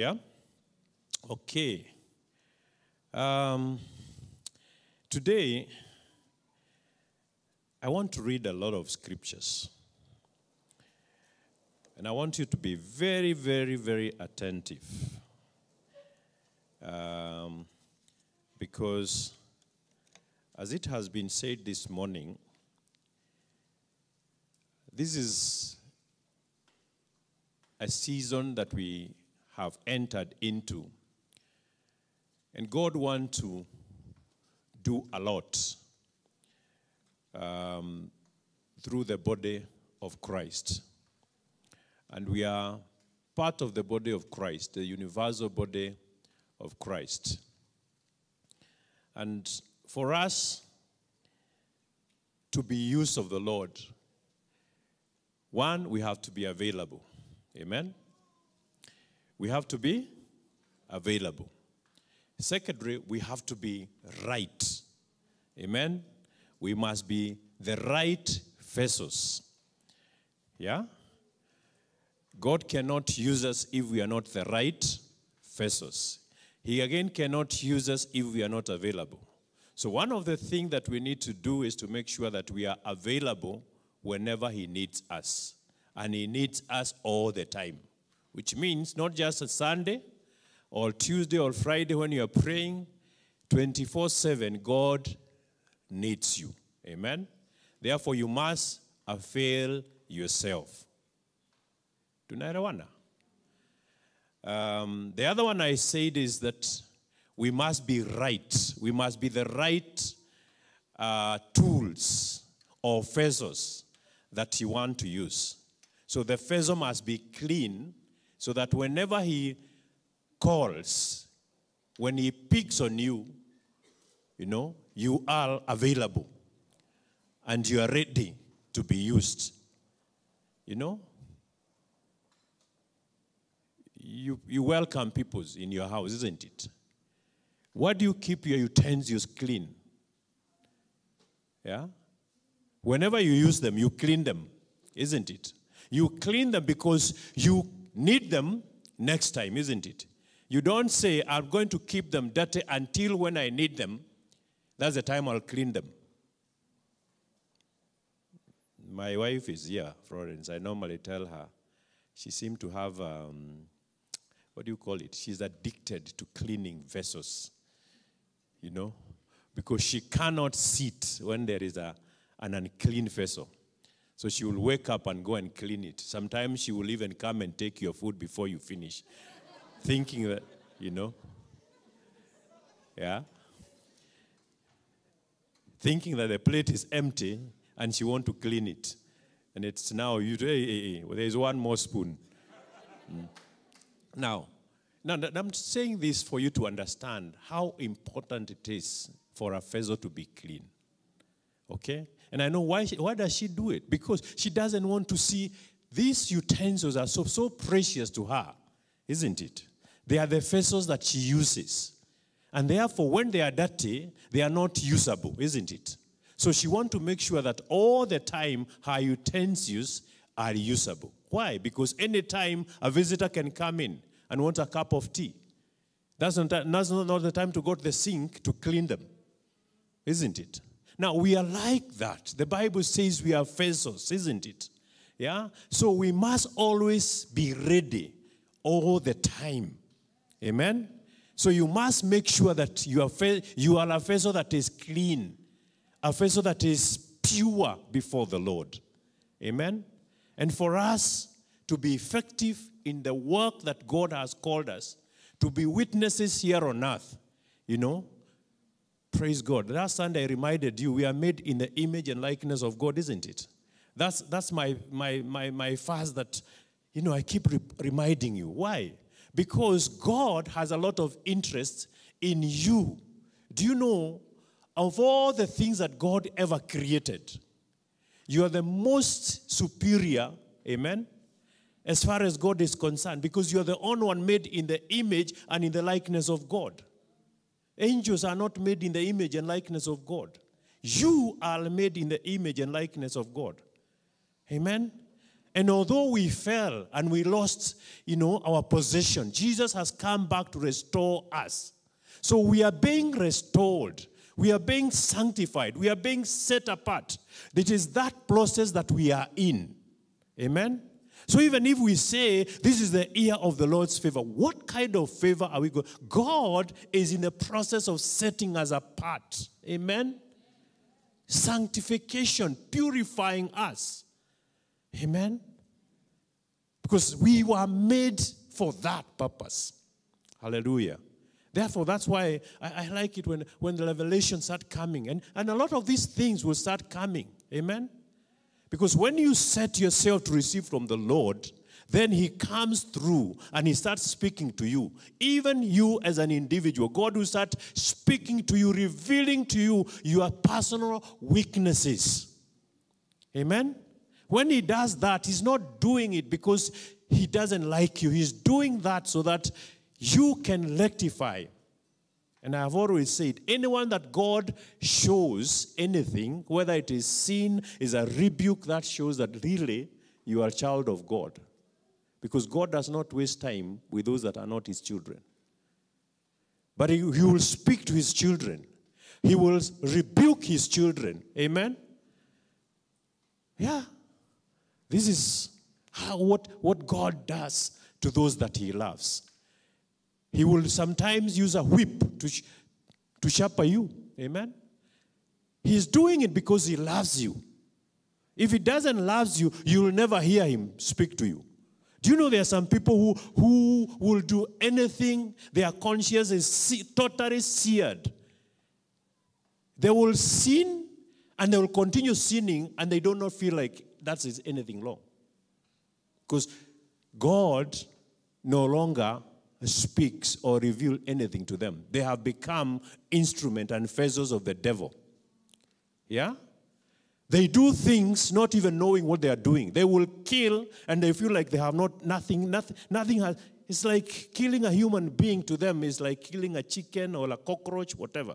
Yeah? Okay. Um, today, I want to read a lot of scriptures. And I want you to be very, very, very attentive. Um, because, as it has been said this morning, this is a season that we have entered into. And God wants to do a lot um, through the body of Christ. And we are part of the body of Christ, the universal body of Christ. And for us to be used of the Lord, one, we have to be available. Amen? We have to be available. Secondly, we have to be right. Amen? We must be the right vessels. Yeah? God cannot use us if we are not the right vessels. He again cannot use us if we are not available. So, one of the things that we need to do is to make sure that we are available whenever He needs us. And He needs us all the time, which means not just a Sunday or Tuesday or Friday when you are praying, 24 7, God needs you. Amen? Therefore, you must avail yourself. Tunaelewana? Um, the other one I said is that we must be right. We must be the right uh, tools or vessels that you want to use. So the vessel must be clean so that whenever he calls, when he picks on you, you know, you are available and you are ready to be used. You know? You, you welcome people in your house, isn't it? Why do you keep your utensils clean? Yeah? Whenever you use them, you clean them, isn't it? You clean them because you need them next time, isn't it? You don't say, I'm going to keep them dirty until when I need them. That's the time I'll clean them. My wife is here, Florence. I normally tell her. She seems to have, um, what do you call it? She's addicted to cleaning vessels, you know, because she cannot sit when there is a, an unclean vessel. So she will wake up and go and clean it. Sometimes she will even come and take your food before you finish, thinking that, you know, yeah, thinking that the plate is empty and she want to clean it. And it's now, you hey, hey, hey, well, there's one more spoon. Mm. Now, now, I'm saying this for you to understand how important it is for a vessel to be clean. Okay? And I know why, she, why does she do it? Because she doesn't want to see these utensils are so, so precious to her, isn't it? They are the vessels that she uses. And therefore, when they are dirty, they are not usable, isn't it? So she wants to make sure that all the time her utensils are usable. Why? Because anytime a visitor can come in and want a cup of tea, that's not, that's not the time to go to the sink to clean them, isn't it? Now, we are like that. The Bible says we are vessels, isn't it? Yeah? So we must always be ready all the time. Amen? So you must make sure that you are, you are a vessel that is clean, a vessel that is pure before the Lord. Amen? And for us to be effective in the work that God has called us, to be witnesses here on earth, you know, praise God. Last Sunday I reminded you we are made in the image and likeness of God, isn't it? That's, that's my, my, my, my fast that, you know, I keep re- reminding you. Why? Because God has a lot of interest in you. Do you know, of all the things that God ever created, you are the most superior, amen, as far as God is concerned, because you are the only one made in the image and in the likeness of God. Angels are not made in the image and likeness of God. You are made in the image and likeness of God. Amen? And although we fell and we lost, you know, our position, Jesus has come back to restore us. So we are being restored. We are being sanctified. We are being set apart. It is that process that we are in. Amen? So even if we say this is the year of the Lord's favor, what kind of favor are we going? God is in the process of setting us apart. Amen? Sanctification, purifying us. Amen? Because we were made for that purpose. Hallelujah. Therefore, that's why I, I, like it when, when the revelations start coming. And, and a lot of these things will start coming. Amen? Because when you set yourself to receive from the Lord, then He comes through and He starts speaking to you. Even you as an individual, God will start speaking to you, revealing to you your personal weaknesses. Amen? When He does that, He's not doing it because He doesn't like you. He's doing that so that you can rectify. And I have always said, anyone that God shows anything, whether it is sin, is a rebuke that shows that really you are a child of God. Because God does not waste time with those that are not his children. But he, he will speak to his children. He will rebuke his children. Amen? Yeah. This is how, what, what God does to those that he loves. He will sometimes use a whip to, sh- to sharper you. Amen? He's doing it because he loves you. If he doesn't love you, you'll never hear him speak to you. Do you know there are some people who, who will do anything, their conscience is totally seared. They will sin and they will continue sinning and they do not feel like that is anything wrong. Because God no longer speaks or reveal anything to them. They have become instrument and vessels of the devil. Yeah? They do things not even knowing what they are doing. They will kill and they feel like they have not nothing, nothing, nothing has it's like killing a human being to them is like killing a chicken or a cockroach, whatever.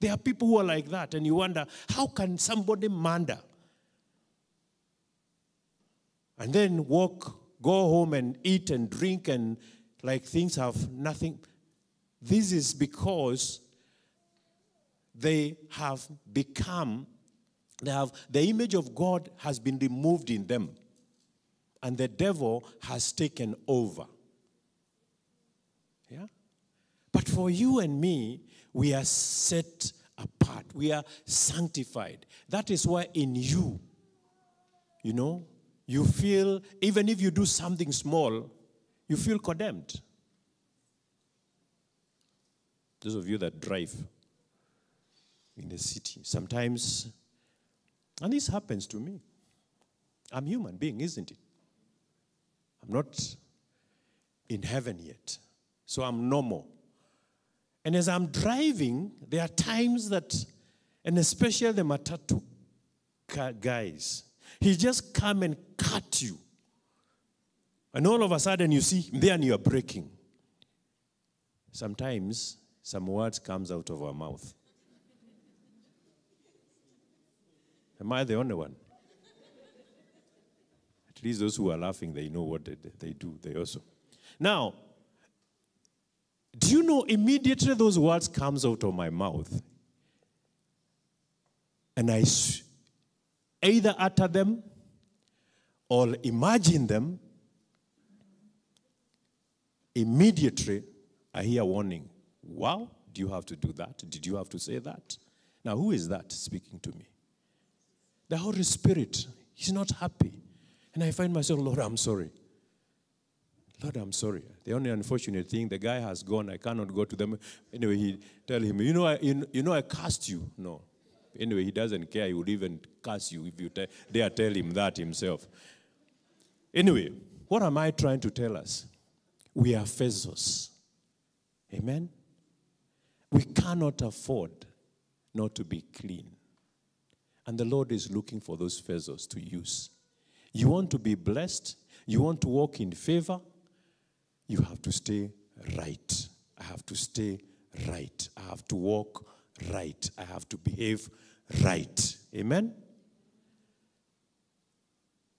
There are people who are like that, and you wonder, how can somebody murder? And then walk, go home and eat and drink and like things have nothing. This is because they have become, they have, the image of God has been removed in them, and the devil has taken over. Yeah? But for you and me, we are set apart, we are sanctified. That is why in you, you know, you feel, even if you do something small, you feel condemned. Those of you that drive in the city, sometimes, and this happens to me. I'm human being, isn't it? I'm not in heaven yet, so I'm normal. And as I'm driving, there are times that, and especially the matatu guys, he just come and cut you. And all of a sudden you see then you're breaking. Sometimes some words comes out of our mouth. Am I the only one? At least those who are laughing, they know what they, they do. They also. Now, do you know immediately those words comes out of my mouth and I either utter them or imagine them, immediately I hear warning. Wow, do you have to do that? Did you have to say that? Now, who is that speaking to me? The Holy Spirit. He's not happy. And I find myself, Lord, I'm sorry. Lord, I'm sorry. The only unfortunate thing, the guy has gone. I cannot go to them. Anyway, he tell him, you know, I, you, you know, I cast you. No. Anyway, he doesn't care. He would even curse you if you te- dare tell him that himself. Anyway, what am I trying to tell us? We are vessels. Amen? We cannot afford not to be clean. And the Lord is looking for those vessels to use. You want to be blessed? You want to walk in favor? You have to stay right. I have to stay right. I have to walk right. I have to behave right. Amen?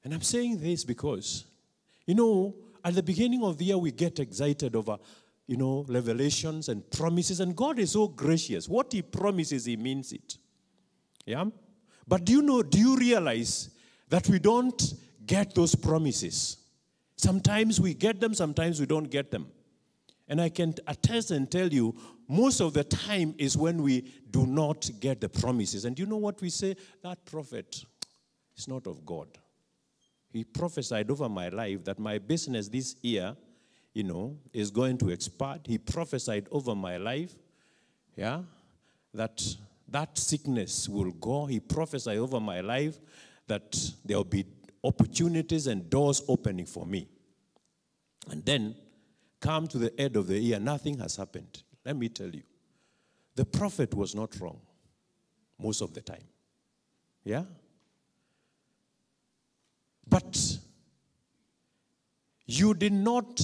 And I'm saying this because, you know, at the beginning of the year, we get excited over, you know, revelations and promises, and God is so gracious. What He promises, He means it. Yeah? But do you know, do you realize that we don't get those promises? Sometimes we get them, sometimes we don't get them. And I can attest and tell you, most of the time is when we do not get the promises. And you know what we say? That prophet is not of God. He prophesied over my life that my business this year, you know, is going to expand. He prophesied over my life, yeah, that that sickness will go. He prophesied over my life that there will be opportunities and doors opening for me. And then come to the end of the year, nothing has happened. Let me tell you, the prophet was not wrong most of the time. Yeah? But you did not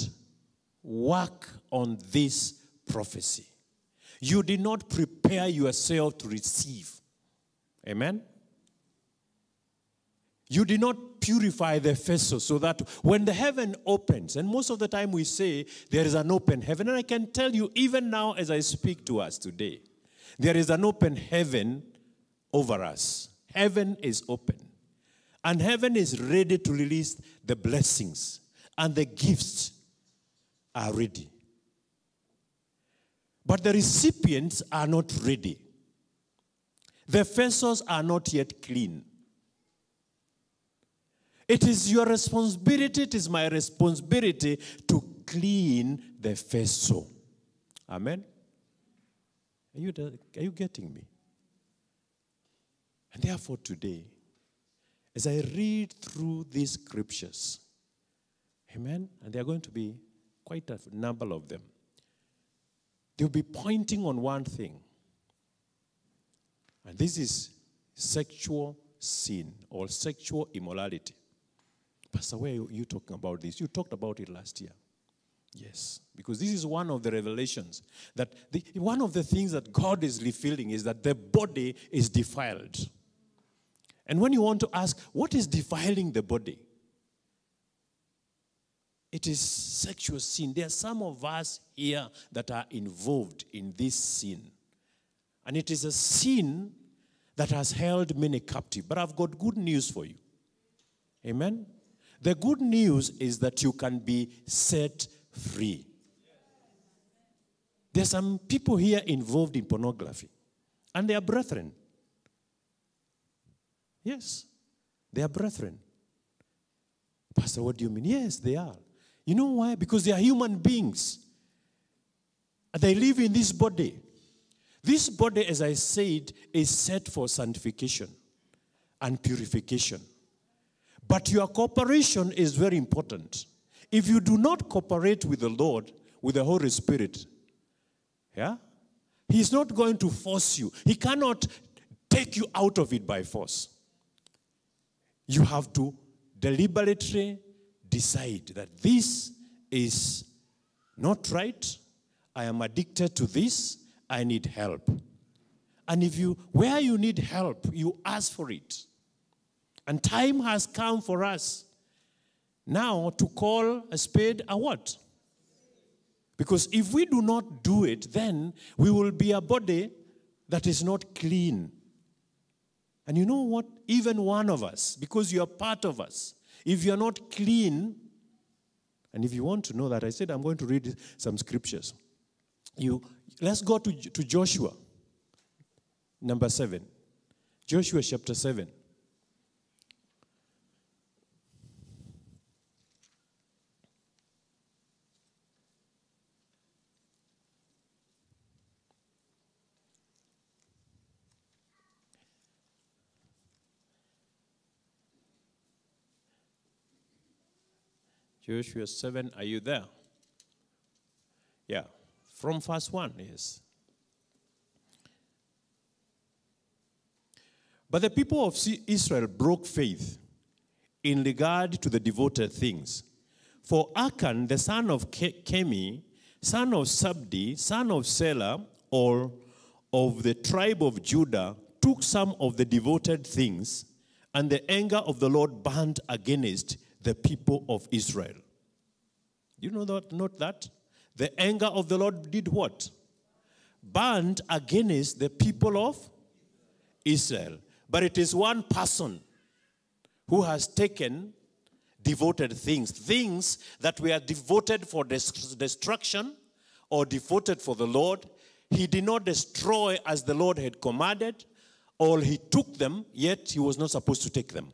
work on this prophecy. You did not prepare yourself to receive. Amen? You did not purify the vessel so that when the heaven opens, and most of the time we say there is an open heaven, and I can tell you, even now as I speak to us today, there is an open heaven over us. Heaven is open. And heaven is ready to release the blessings, and the gifts are ready. But the recipients are not ready. The vessels are not yet clean. It is your responsibility, it is my responsibility to clean the vessel. Amen? Are you, are you getting me? And therefore, today, as I read through these scriptures, amen, and there are going to be quite a number of them, they'll be pointing on one thing. And this is sexual sin or sexual immorality. Pastor, where are you talking about this? You talked about it last year. Yes, because this is one of the revelations that the, one of the things that God is revealing is that the body is defiled. And when you want to ask, what is defiling the body? It is sexual sin. There are some of us here that are involved in this sin. And it is a sin that has held many captive. But I've got good news for you. Amen? The good news is that you can be set free. There's some people here involved in pornography, and they are brethren. Yes, they are brethren. Pastor, what do you mean? Yes, they are. You know why? Because they are human beings. They live in this body. This body, as I said, is set for sanctification and purification. But your cooperation is very important. If you do not cooperate with the Lord, with the Holy Spirit, yeah, He's not going to force you. He cannot take you out of it by force. You have to deliberately decide that this is not right. I am addicted to this. I need help. And if you, where you need help, you ask for it. And time has come for us now to call a spade a what? Because if we do not do it, then we will be a body that is not clean. And you know what? Even one of us, because you are part of us, if you are not clean, and if you want to know that, I said I'm going to read some scriptures. You let's go to, to Joshua, number seven. Joshua chapter 7. Joshua 7, are you there? Yeah. From verse 1, yes. But the people of Israel broke faith in regard to the devoted things. For Achan, the son of Carmi, son of Zabdi, son of Selah, or of the tribe of Judah, took some of the devoted things and the anger of the Lord burned against the people of Israel. You know that? Note that? The anger of the Lord did what? Burned against the people of Israel. But it is one person who has taken devoted things, things that were devoted for destruction or devoted for the Lord. He did not destroy as the Lord had commanded, or he took them, yet he was not supposed to take them.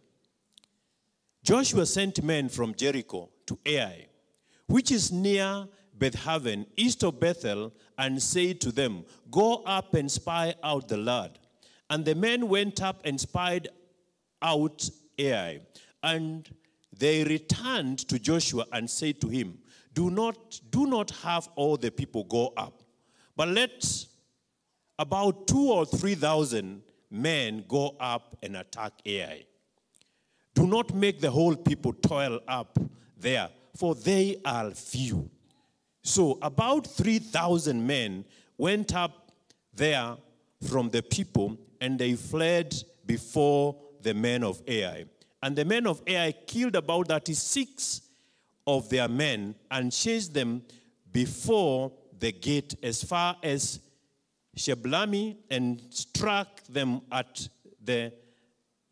Joshua sent men from Jericho to Ai, which is near Bethaven, east of Bethel, and said to them, Go up and spy out the land. And the men went up and spied out Ai. And they returned to Joshua and said to him, Do not, do not have all the people go up, but let about two or three thousand men go up and attack Ai. Do not make the whole people toil up there, for they are few. So about 3,000 men went up there from the people, and they fled before the men of Ai. And the men of Ai killed about 36 of their men and chased them before the gate as far as Sheblami and struck them at the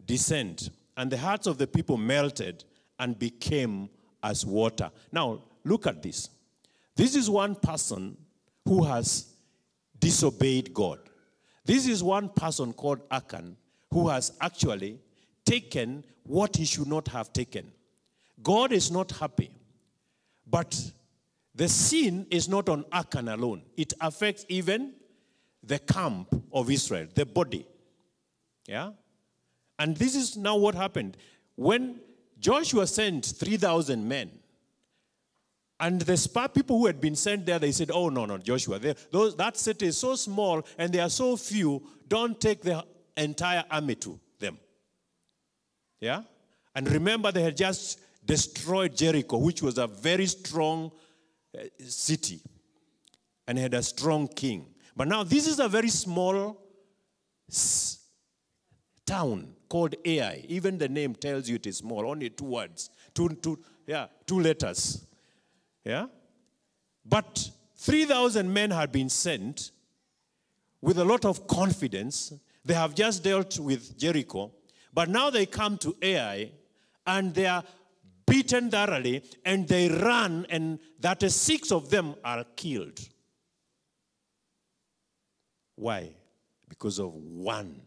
descent. And the hearts of the people melted and became as water. Now, look at this. This is one person who has disobeyed God. This is one person called Achan who has actually taken what he should not have taken. God is not happy. But the sin is not on Achan alone, it affects even the camp of Israel, the body. Yeah? And this is now what happened. When Joshua sent 3,000 men, and the spa people who had been sent there, they said, Oh, no, no, Joshua, those, that city is so small and they are so few, don't take the entire army to them. Yeah? And remember, they had just destroyed Jericho, which was a very strong uh, city and had a strong king. But now this is a very small town called Ai. Even the name tells you it is small, only two words, two, two, yeah, two letters. Yeah? But 3,000 men had been sent with a lot of confidence. They have just dealt with Jericho, but now they come to Ai and they are beaten thoroughly and they run, and that six of them are killed. Why? Because of one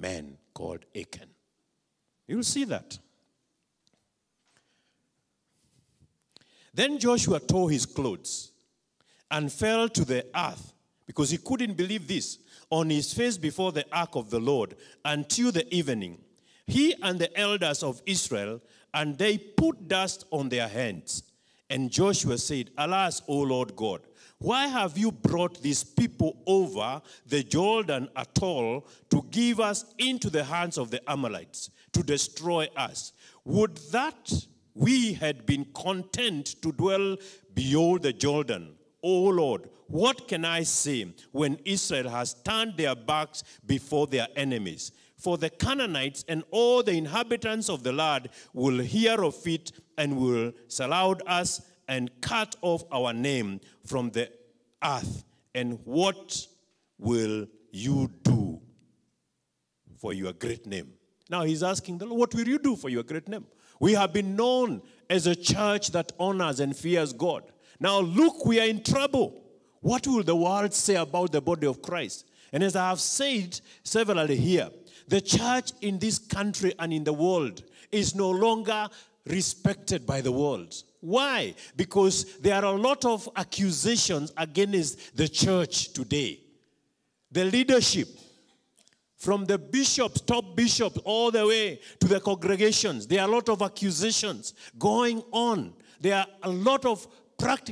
man called Achan. You'll see that. Then Joshua tore his clothes and fell to the earth because he couldn't believe this on his face before the ark of the Lord until the evening. He and the elders of Israel, and they put dust on their hands. And Joshua said, Alas, O Lord God, why have you brought these people over the Jordan at all to give us into the hands of the Amalekites to destroy us? Would that we had been content to dwell beyond the Jordan. O Lord, what can I say when Israel has turned their backs before their enemies? For the Canaanites and all the inhabitants of the land will hear of it and will salute us and cut off our name from the earth. And what will you do for your great name? Now he's asking the Lord, what will you do for your great name? We have been known as a church that honors and fears God. Now, look, we are in trouble. What will the world say about the body of Christ? And as I have said severally here, the church in this country and in the world is no longer respected by the world. Why? Because there are a lot of accusations against the church today. The leadership, from the bishops, top bishops, all the way to the congregations. There are a lot of accusations going on. There are a lot of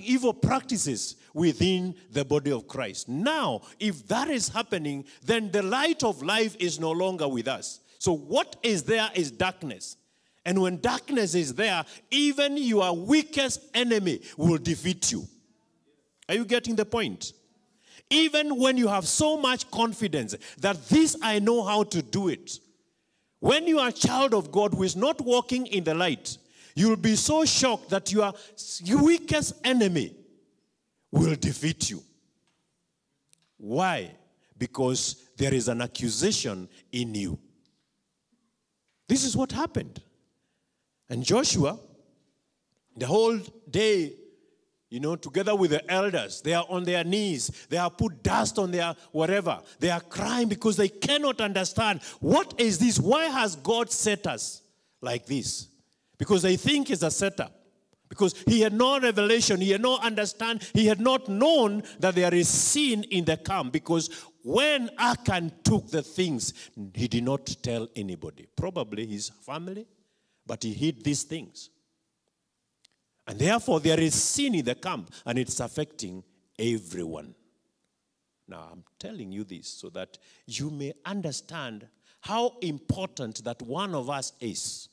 evil practices within the body of Christ. Now, if that is happening, then the light of life is no longer with us. So, what is there is darkness. And when darkness is there, even your weakest enemy will defeat you. Are you getting the point? Even when you have so much confidence that this I know how to do it, When you are a child of God who is not walking in the light, you'll be so shocked that your weakest enemy will defeat you. Why? Because there is an accusation in you. This is what happened. And Joshua, the whole day, you know, together with the elders, they are on their knees. They have put dust on their whatever. They are crying because they cannot understand what is this? Why has God set us like this? Because they think it's a setup. Because he had no revelation, he had no understand, he had not known that there is sin in the camp. Because when Achan took the things, he did not tell anybody. Probably his family, but he hid these things. And therefore, there is sin in the camp, and it's affecting everyone. Now, I'm telling you this so that you may understand how important that one of us is.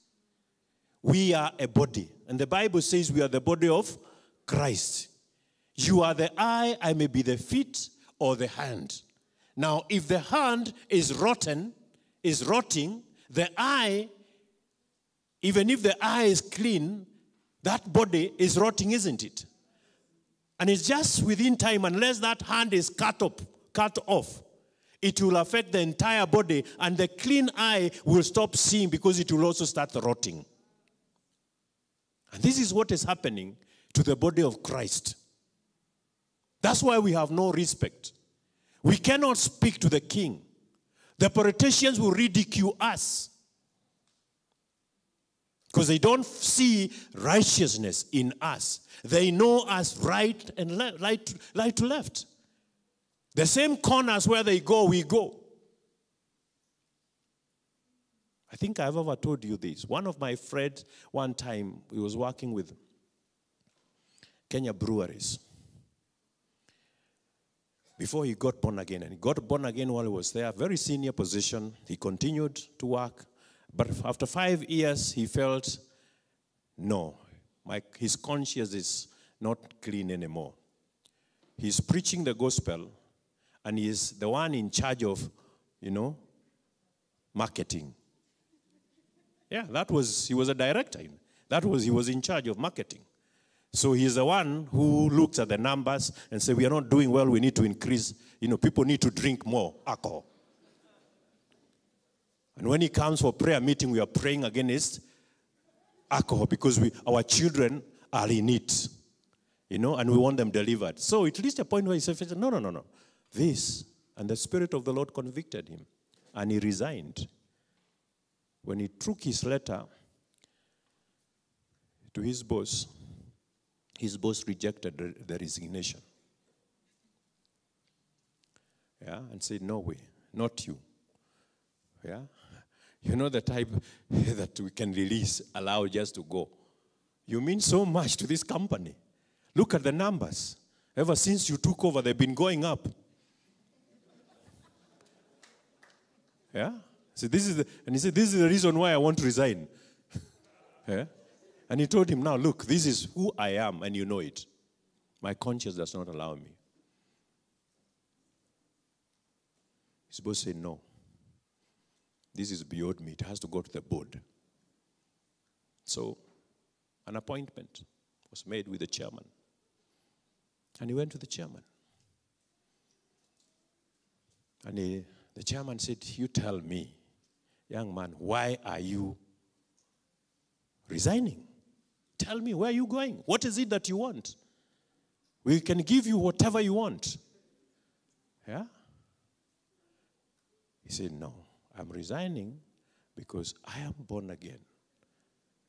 We are a body, and the Bible says we are the body of Christ. You are the eye, I may be the feet or the hand. Now, if the hand is rotten, is rotting, the eye, even if the eye is clean, that body is rotting, isn't it? And it's just within time, unless that hand is cut up, cut off, it will affect the entire body, and the clean eye will stop seeing because it will also start rotting. And this is what is happening to the body of Christ. That's why we have no respect. We cannot speak to the king. The politicians will ridicule us because they don't see righteousness in us. They know us right and le- right, right to left. The same corners where they go, we go. I think I've ever told you this. One of my friends, one time, he was working with Kenya Breweries before he got born again. And he got born again while he was there, very senior position. He continued to work. But after five years, he felt, no, my, his conscience is not clean anymore. He's preaching the gospel, and he's the one in charge of, you know, marketing. Yeah, that was, he was a director. That was, he was in charge of marketing. So he's the one who looks at the numbers and say, we are not doing well, we need to increase. You know, people need to drink more alcohol. And when he comes for prayer meeting, we are praying against alcohol because we, our children are in it, you know, and we want them delivered. So it reached a point where he said, no, no, no, no. This, and the Spirit of the Lord convicted him, and he resigned. When he took his letter to his boss, his boss rejected the, the resignation. Yeah, and said, No way, not you. Yeah, you know the type that we can release, allow just to go. You mean so much to this company. Look at the numbers. Ever since you took over, they've been going up. Yeah? So this is the, and he said, This is the reason why I want to resign. yeah? And he told him, Now look, this is who I am, and you know it. My conscience does not allow me. His boss said, No. This is beyond me. It has to go to the board. So, an appointment was made with the chairman. And he went to the chairman. And he, the chairman said, You tell me, young man, why are you resigning? Tell me, where are you going? What is it that you want? We can give you whatever you want. Yeah? He said, No, I'm resigning because I am born again.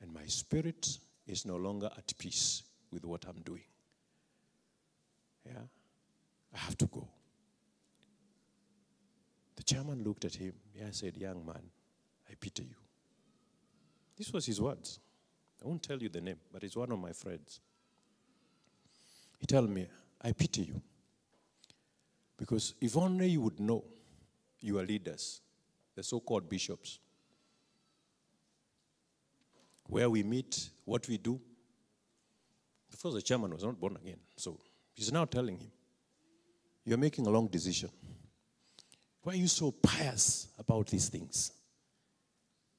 And my spirit is no longer at peace with what I'm doing. Yeah? I have to go. The chairman looked at him. Yeah, said, Young man, I pity you. This was his words. I won't tell you the name, but it's one of my friends. He told me, I pity you. Because if only you would know your leaders, the so called bishops, where we meet, what we do. Because the chairman was not born again. So he's now telling him, You're making a long decision. Why are you so pious about these things?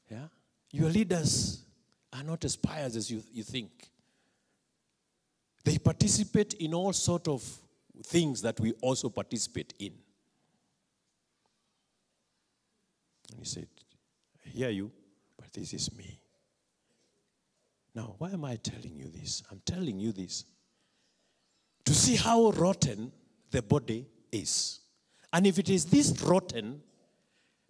Yeah? Your leaders are not as pious as you, you think. They participate in all sort of things that we also participate in. And he said, I hear you, but this is me. Now, why am I telling you this? I'm telling you this to see how rotten the body is. And if it is this rotten,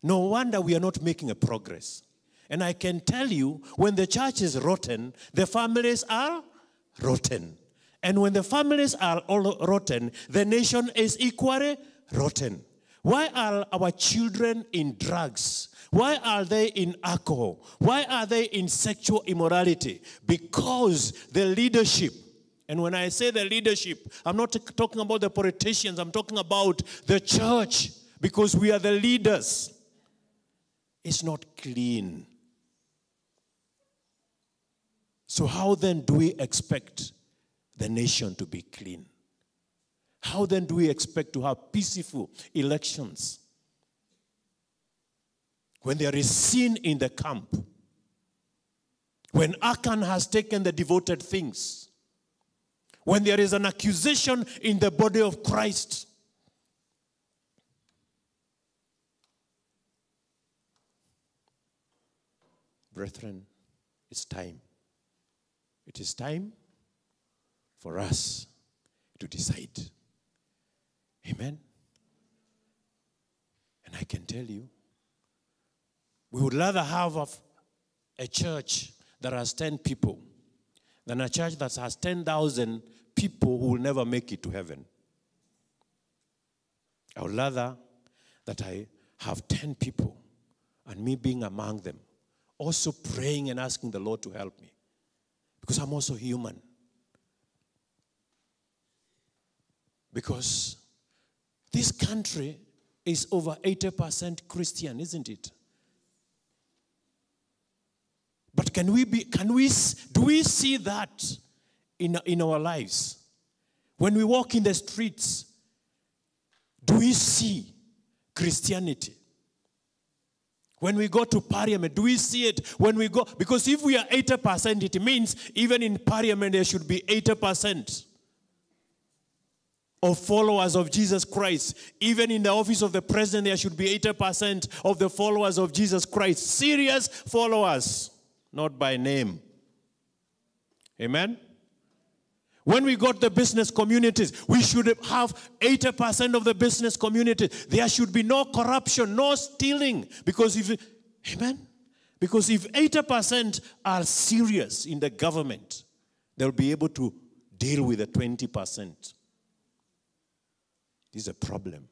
no wonder we are not making a progress. And I can tell you, when the church is rotten, the families are rotten. And when the families are all rotten, the nation is equally rotten. Why are our children in drugs? Why are they in alcohol? Why are they in sexual immorality? Because the leadership, and when I say the leadership, I'm not talking about the politicians, I'm talking about the church, because we are the leaders. It's not clean. So, how then do we expect the nation to be clean? How then do we expect to have peaceful elections? When there is sin in the camp, when Achan has taken the devoted things, when there is an accusation in the body of Christ, brethren, it's time. It is time for us to decide. Amen. And I can tell you, we would rather have a, a church that has 10 people than a church that has 10,000 people who will never make it to heaven. I would rather that I have 10 people and me being among them, also praying and asking the Lord to help me because I'm also human. Because this country is over 80% Christian, isn't it? But can we be, can we, do we see that in, in our lives? When we walk in the streets, do we see Christianity? When we go to parliament, do we see it when we go? Because if we are 80%, it means even in parliament there should be 80% of followers of Jesus Christ. Even in the office of the president, there should be 80% of the followers of Jesus Christ. Serious followers, not by name. Amen? When we got the business communities, we should have 80% of the business community. There should be no corruption, no stealing. Because if, amen? Because if 80% are serious in the government, they'll be able to deal with the 20%. Is a problem.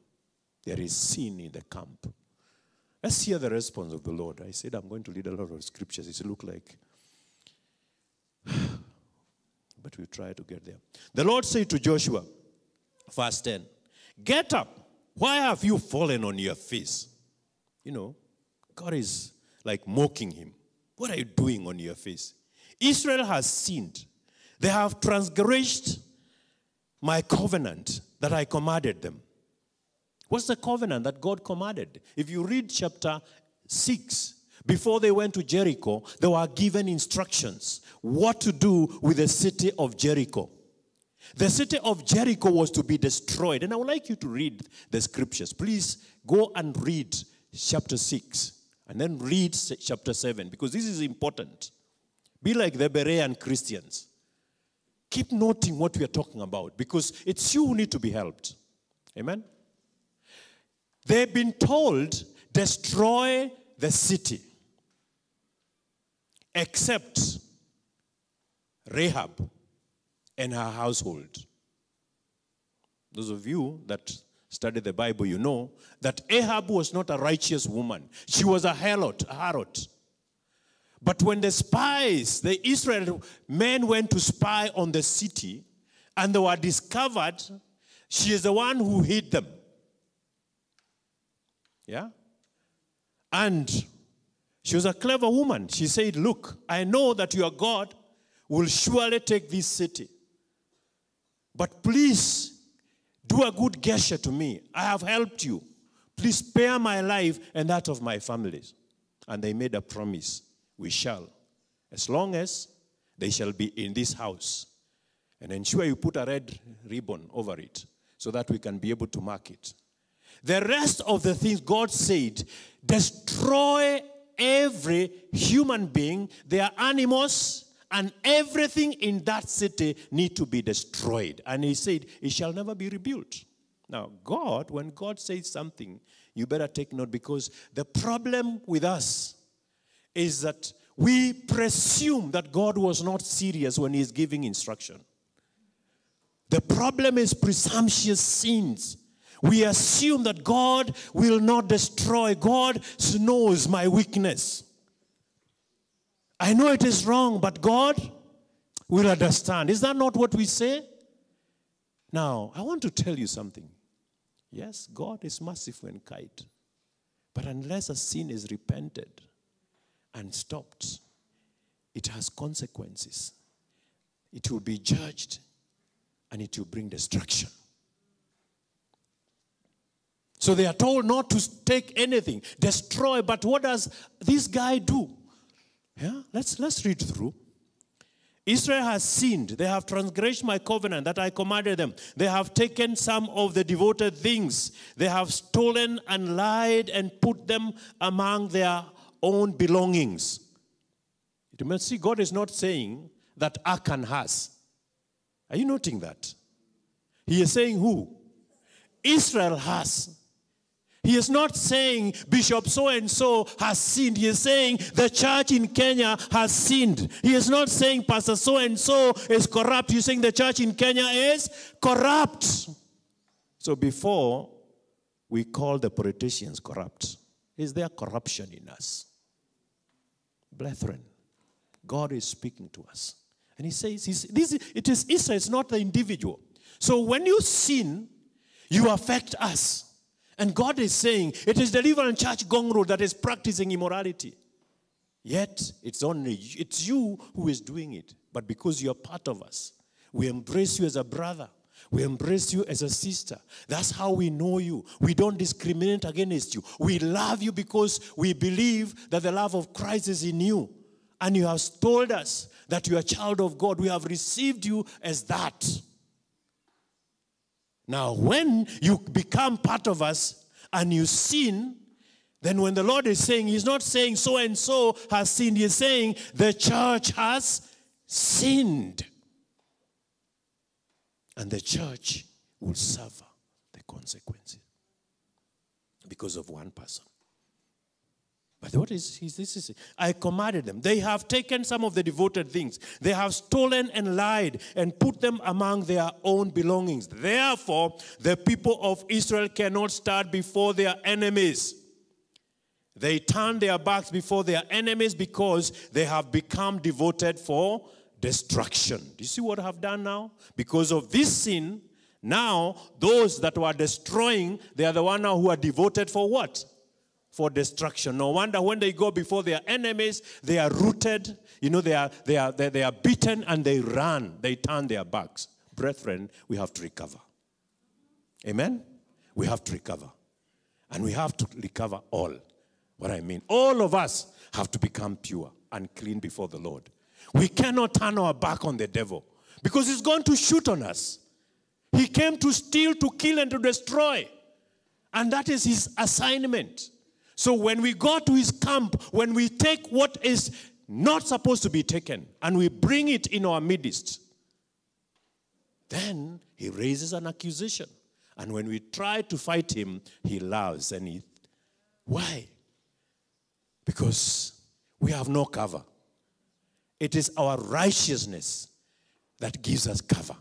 There is sin in the camp. Let's hear the response of the Lord. I said I'm going to read a lot of scriptures. It look like but we try to get there. The Lord said to Joshua, verse 10, Get up. Why have you fallen on your face? You know, God is like mocking him. What are you doing on your face? Israel has sinned. They have transgressed my covenant that I commanded them. What's the covenant that God commanded? If you read chapter 6, before they went to Jericho, they were given instructions what to do with the city of Jericho. The city of Jericho was to be destroyed. And I would like you to read the scriptures. Please go and read chapter 6 and then read chapter 7 because this is important. Be like the Berean Christians. Keep noting what we are talking about because it's you who need to be helped. Amen? They've been told, destroy the city except Rahab and her household. Those of you that study the Bible, you know that Rahab was not a righteous woman. She was a harlot, a harlot. But when the spies, the Israel men went to spy on the city and they were discovered, she is the one who hid them. Yeah? And she was a clever woman. She said, Look, I know that your God will surely take this city. But please do a good gesture to me. I have helped you. Please spare my life and that of my families. And they made a promise we shall, as long as they shall be in this house. And ensure you put a red ribbon over it so that we can be able to mark it. The rest of the things God said destroy every human being, their animals, and everything in that city need to be destroyed. And he said, it shall never be rebuilt. Now, God, when God says something, you better take note because the problem with us is that we presume that God was not serious when He's giving instruction. The problem is presumptuous sins. We assume that God will not destroy. God knows my weakness. I know it is wrong, but God will understand. Is that not what we say? Now, I want to tell you something. Yes, God is merciful and kind. But unless a sin is repented and stopped, it has consequences. It will be judged and it will bring destruction. So they are told not to take anything, destroy. But what does this guy do? Yeah, let's let's read through. Israel has sinned. They have transgressed my covenant that I commanded them. They have taken some of the devoted things. They have stolen and lied and put them among their own belongings. You must see, God is not saying that Achan has. Are you noting that? He is saying who? Israel has. He is not saying Bishop so and so has sinned. He is saying the church in Kenya has sinned. He is not saying Pastor so and so is corrupt. He's saying the church in Kenya is corrupt. So before we call the politicians corrupt, is there corruption in us? Brethren, God is speaking to us. And he says, this, it is Israel, it's not the individual. So when you sin, you affect us. And God is saying, it is the Deliverance Church Ngong Road that is practicing immorality. Yet, it's only, it's you who is doing it. But because you're part of us, we embrace you as a brother. We embrace you as a sister. That's how we know you. We don't discriminate against you. We love you because we believe that the love of Christ is in you. And you have told us that you are a child of God. We have received you as that. Now, when you become part of us and you sin, then when the Lord is saying, He's not saying so and so has sinned, He's saying the church has sinned. And the church will suffer the consequences because of one person. But what is this is I commanded them. They have taken some of the devoted things. They have stolen and lied and put them among their own belongings. Therefore, the people of Israel cannot stand before their enemies. They turn their backs before their enemies because they have become devoted for destruction. Do you see what I have done now? Because of this sin, now those that were destroying, they are the one now who are devoted for what? for destruction. No wonder when they go before their enemies, they are rooted, you know, they are, they are, they, they are beaten and they run, they turn their backs. Brethren, we have to recover. Amen? We have to recover. And we have to recover all. What I mean, all of us have to become pure and clean before the Lord. We cannot turn our back on the devil because he's going to shoot on us. He came to steal, to kill, and to destroy. And that is his assignment. So when we go to his camp, when we take what is not supposed to be taken and we bring it in our midst, then he raises an accusation. And when we try to fight him, he laughs and he. Why? Because we have no cover. It is our righteousness that gives us cover.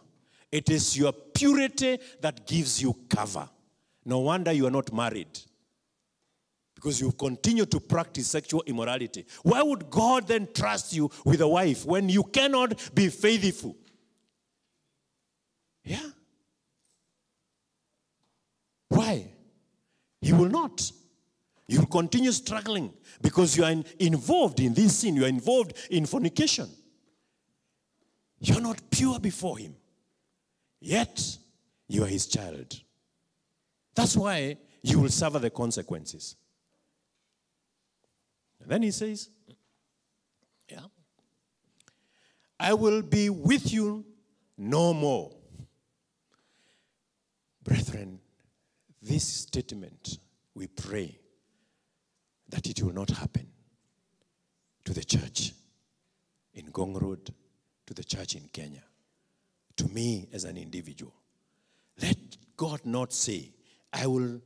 It is your purity that gives you cover. No wonder you are not married because you continue to practice sexual immorality. Why would God then trust you with a wife when you cannot be faithful? Yeah. Why? He will not. You will continue struggling because you are in, involved in this sin. You are involved in fornication. You're not pure before Him. Yet, you are His child. That's why you will suffer the consequences. And then he says, Yeah. I will be with you no more. Brethren, this statement, we pray that it will not happen to the church in Ngong Road, to the church in Kenya, to me as an individual. Let God not say, I will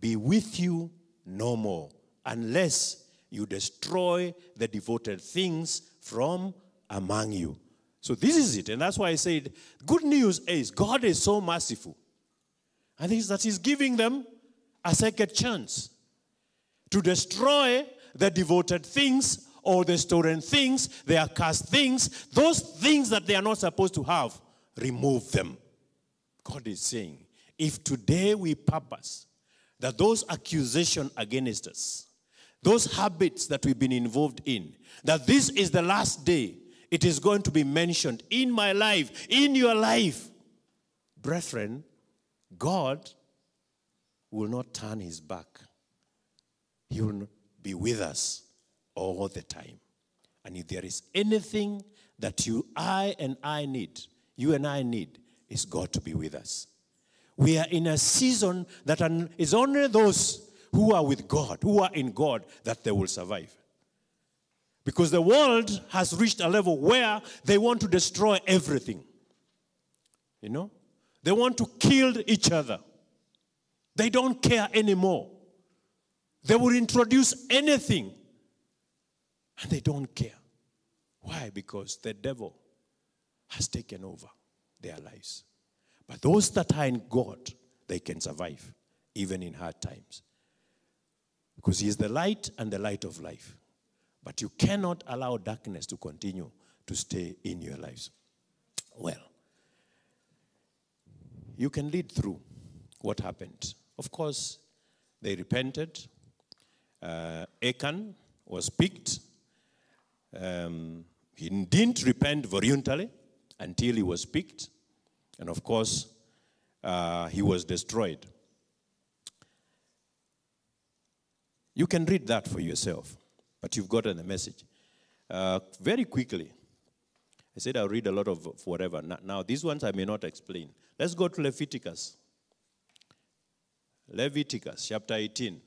be with you no more unless you destroy the devoted things from among you. So this is it. And that's why I said, good news is God is so merciful. And is that He's giving them a second chance to destroy the devoted things or the stolen things, the accursed things, those things that they are not supposed to have, remove them. God is saying, if today we purpose that those accusations against us, those habits that we've been involved in, that this is the last day, it is going to be mentioned in my life, in your life. Brethren, God will not turn his back. He will be with us all the time. And if there is anything that you, I, and I need, you and I need, is God to be with us. We are in a season that is only those who are with God, who are in God, that they will survive. Because the world has reached a level where they want to destroy everything. You know? They want to kill each other. They don't care anymore. They will introduce anything and they don't care. Why? Because the devil has taken over their lives. But those that are in God, they can survive even in hard times. Because He is the light and the light of life. But you cannot allow darkness to continue to stay in your lives. Well, you can lead through what happened. Of course, they repented. Uh, Achan was picked um, he didn't repent voluntarily until he was picked. And of course, uh, he was destroyed. You can read that for yourself, but you've gotten the message. Uh, very quickly, I said I'll read a lot of whatever. Now, these ones I may not explain. Let's go to Leviticus. Leviticus chapter 18.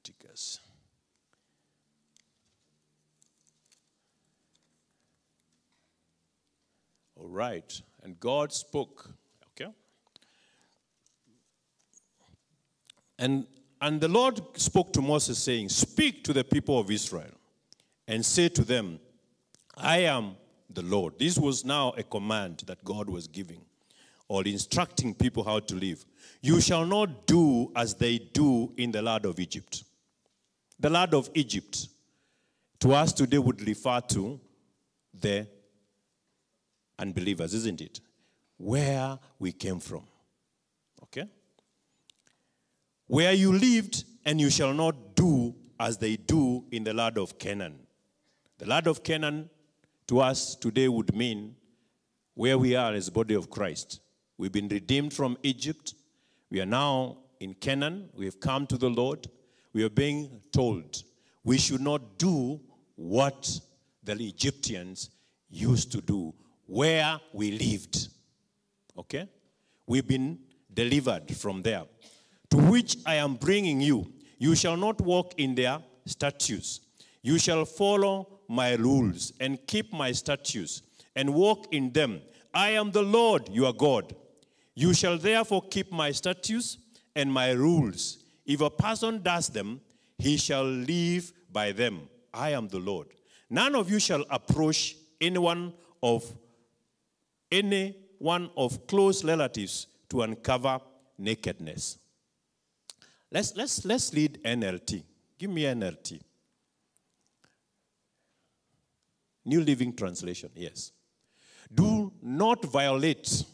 Leviticus. All right. And God spoke. Okay. And and the Lord spoke to Moses, saying, Speak to the people of Israel and say to them, I am the Lord. This was now a command that God was giving or instructing people how to live. You shall not do as they do in the land of Egypt. The land of Egypt, to us today, would refer to the unbelievers, isn't it? Where we came from. Okay? Where you lived, and you shall not do as they do in the land of Canaan. The land of Canaan to us today would mean where we are as body of Christ. We've been redeemed from Egypt. We are now in Canaan. We have come to the Lord we are being told we should not do what the Egyptians used to do where we lived. Okay? We've been delivered from there. To which I am bringing you. You shall not walk in their statutes. You shall follow my rules and keep my statutes and walk in them. I am the Lord your God. You shall therefore keep my statutes and my rules if a person does them, he shall live by them. I am the Lord. None of you shall approach anyone of any one of close relatives to uncover nakedness. Let's, let's, let's read NLT. Give me NLT. New Living Translation, yes. Do not violate.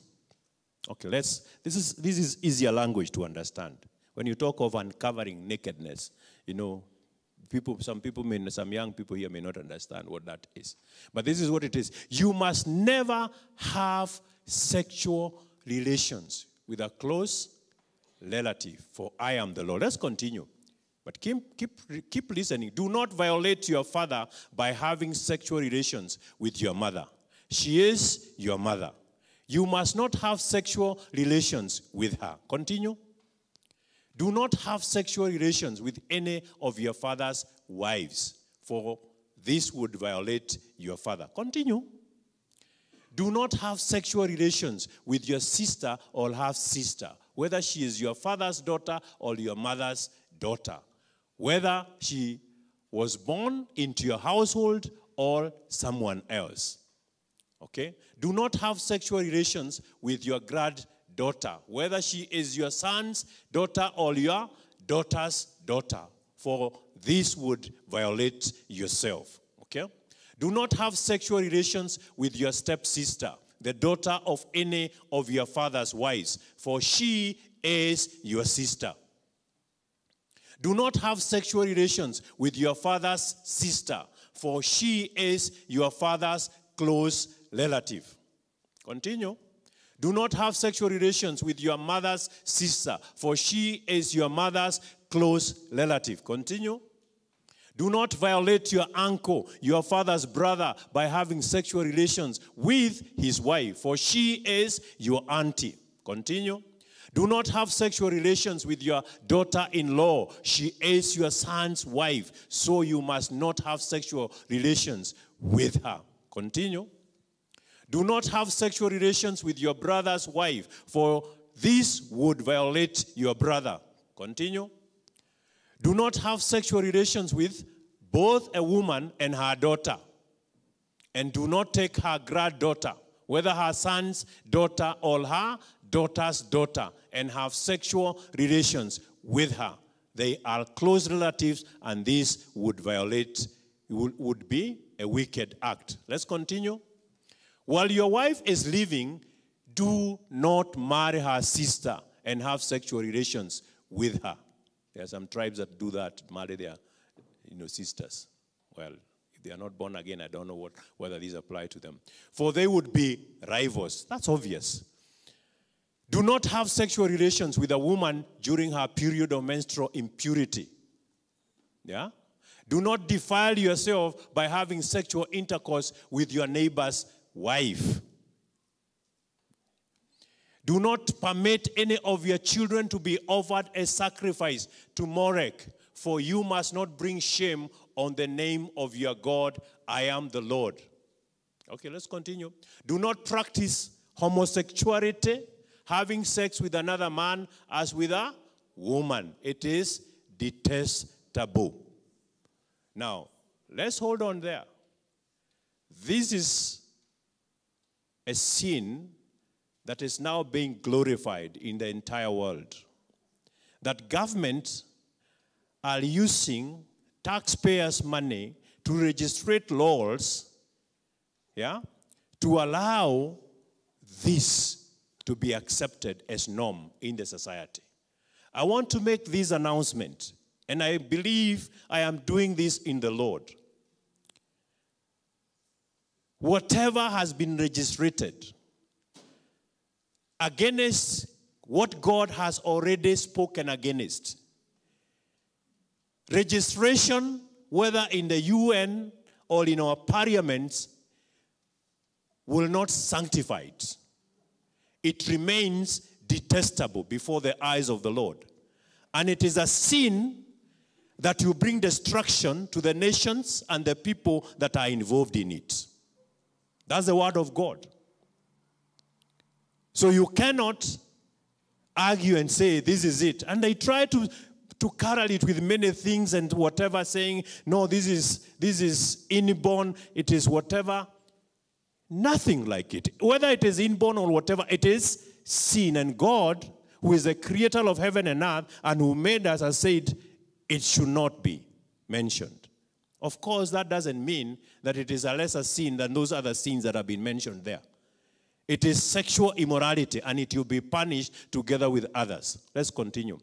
Okay, let's, this is, this is easier language to understand. When you talk of uncovering nakedness, you know, people, some people may, some young people here may not understand what that is. But this is what it is. You must never have sexual relations with a close relative, for I am the Lord. Let's continue. But keep, keep, keep listening. Do not violate your father by having sexual relations with your mother. She is your mother. You must not have sexual relations with her. Continue. Do not have sexual relations with any of your father's wives, for this would violate your father. Continue. Do not have sexual relations with your sister or half sister, whether she is your father's daughter or your mother's daughter, whether she was born into your household or someone else. Okay? Do not have sexual relations with your granddaughter, whether she is your son's daughter or your daughter's daughter, for this would violate yourself. Okay? Do not have sexual relations with your stepsister, the daughter of any of your father's wives, for she is your sister. Do not have sexual relations with your father's sister, for she is your father's close relative. Continue. Do not have sexual relations with your mother's sister, for she is your mother's close relative. Continue. Do not violate your uncle, your father's brother, by having sexual relations with his wife, for she is your auntie. Continue. Do not have sexual relations with your daughter in law. She is your son's wife, so you must not have sexual relations with her. Continue. Do not have sexual relations with your brother's wife, for this would violate your brother. Continue. Do not have sexual relations with both a woman and her daughter. And do not take her granddaughter, whether her son's daughter or her daughter's daughter, and have sexual relations with her. They are close relatives, and this would violate, would be a wicked act. Let's continue. While your wife is living, do not marry her sister and have sexual relations with her. There are some tribes that do that, marry their you know, sisters. Well, if they are not born again, I don't know what, whether these apply to them. For they would be rivals. That's obvious. Do not have sexual relations with a woman during her period of menstrual impurity. Yeah? Do not defile yourself by having sexual intercourse with your neighbor's wife. Do not permit any of your children to be offered a sacrifice to Molech, for you must not bring shame on the name of your God. I am the Lord. Okay, let's continue. Do not practice homosexuality, having sex with another man as with a woman. It is detestable. Now, let's hold on there. This is a sin that is now being glorified in the entire world. That governments are using taxpayers' money to registrate laws, yeah, to allow this to be accepted as norm in the society. I want to make this announcement, and I believe I am doing this in the Lord whatever has been registered against what God has already spoken against. Registration, whether in the UN or in our parliaments, will not sanctify it. It remains detestable before the eyes of the Lord. And it is a sin that will bring destruction to the nations and the people that are involved in it. That's the word of God. So you cannot argue and say, this is it. And they try to, to carry it with many things and whatever, saying, no, this is, this is inborn, it is whatever. Nothing like it. Whether it is inborn or whatever, it is sin. And God, who is the creator of heaven and earth and who made us, has said, it should not be mentioned. Of course, that doesn't mean that it is a lesser sin than those other sins that have been mentioned there. It is sexual immorality and it will be punished together with others. Let's continue.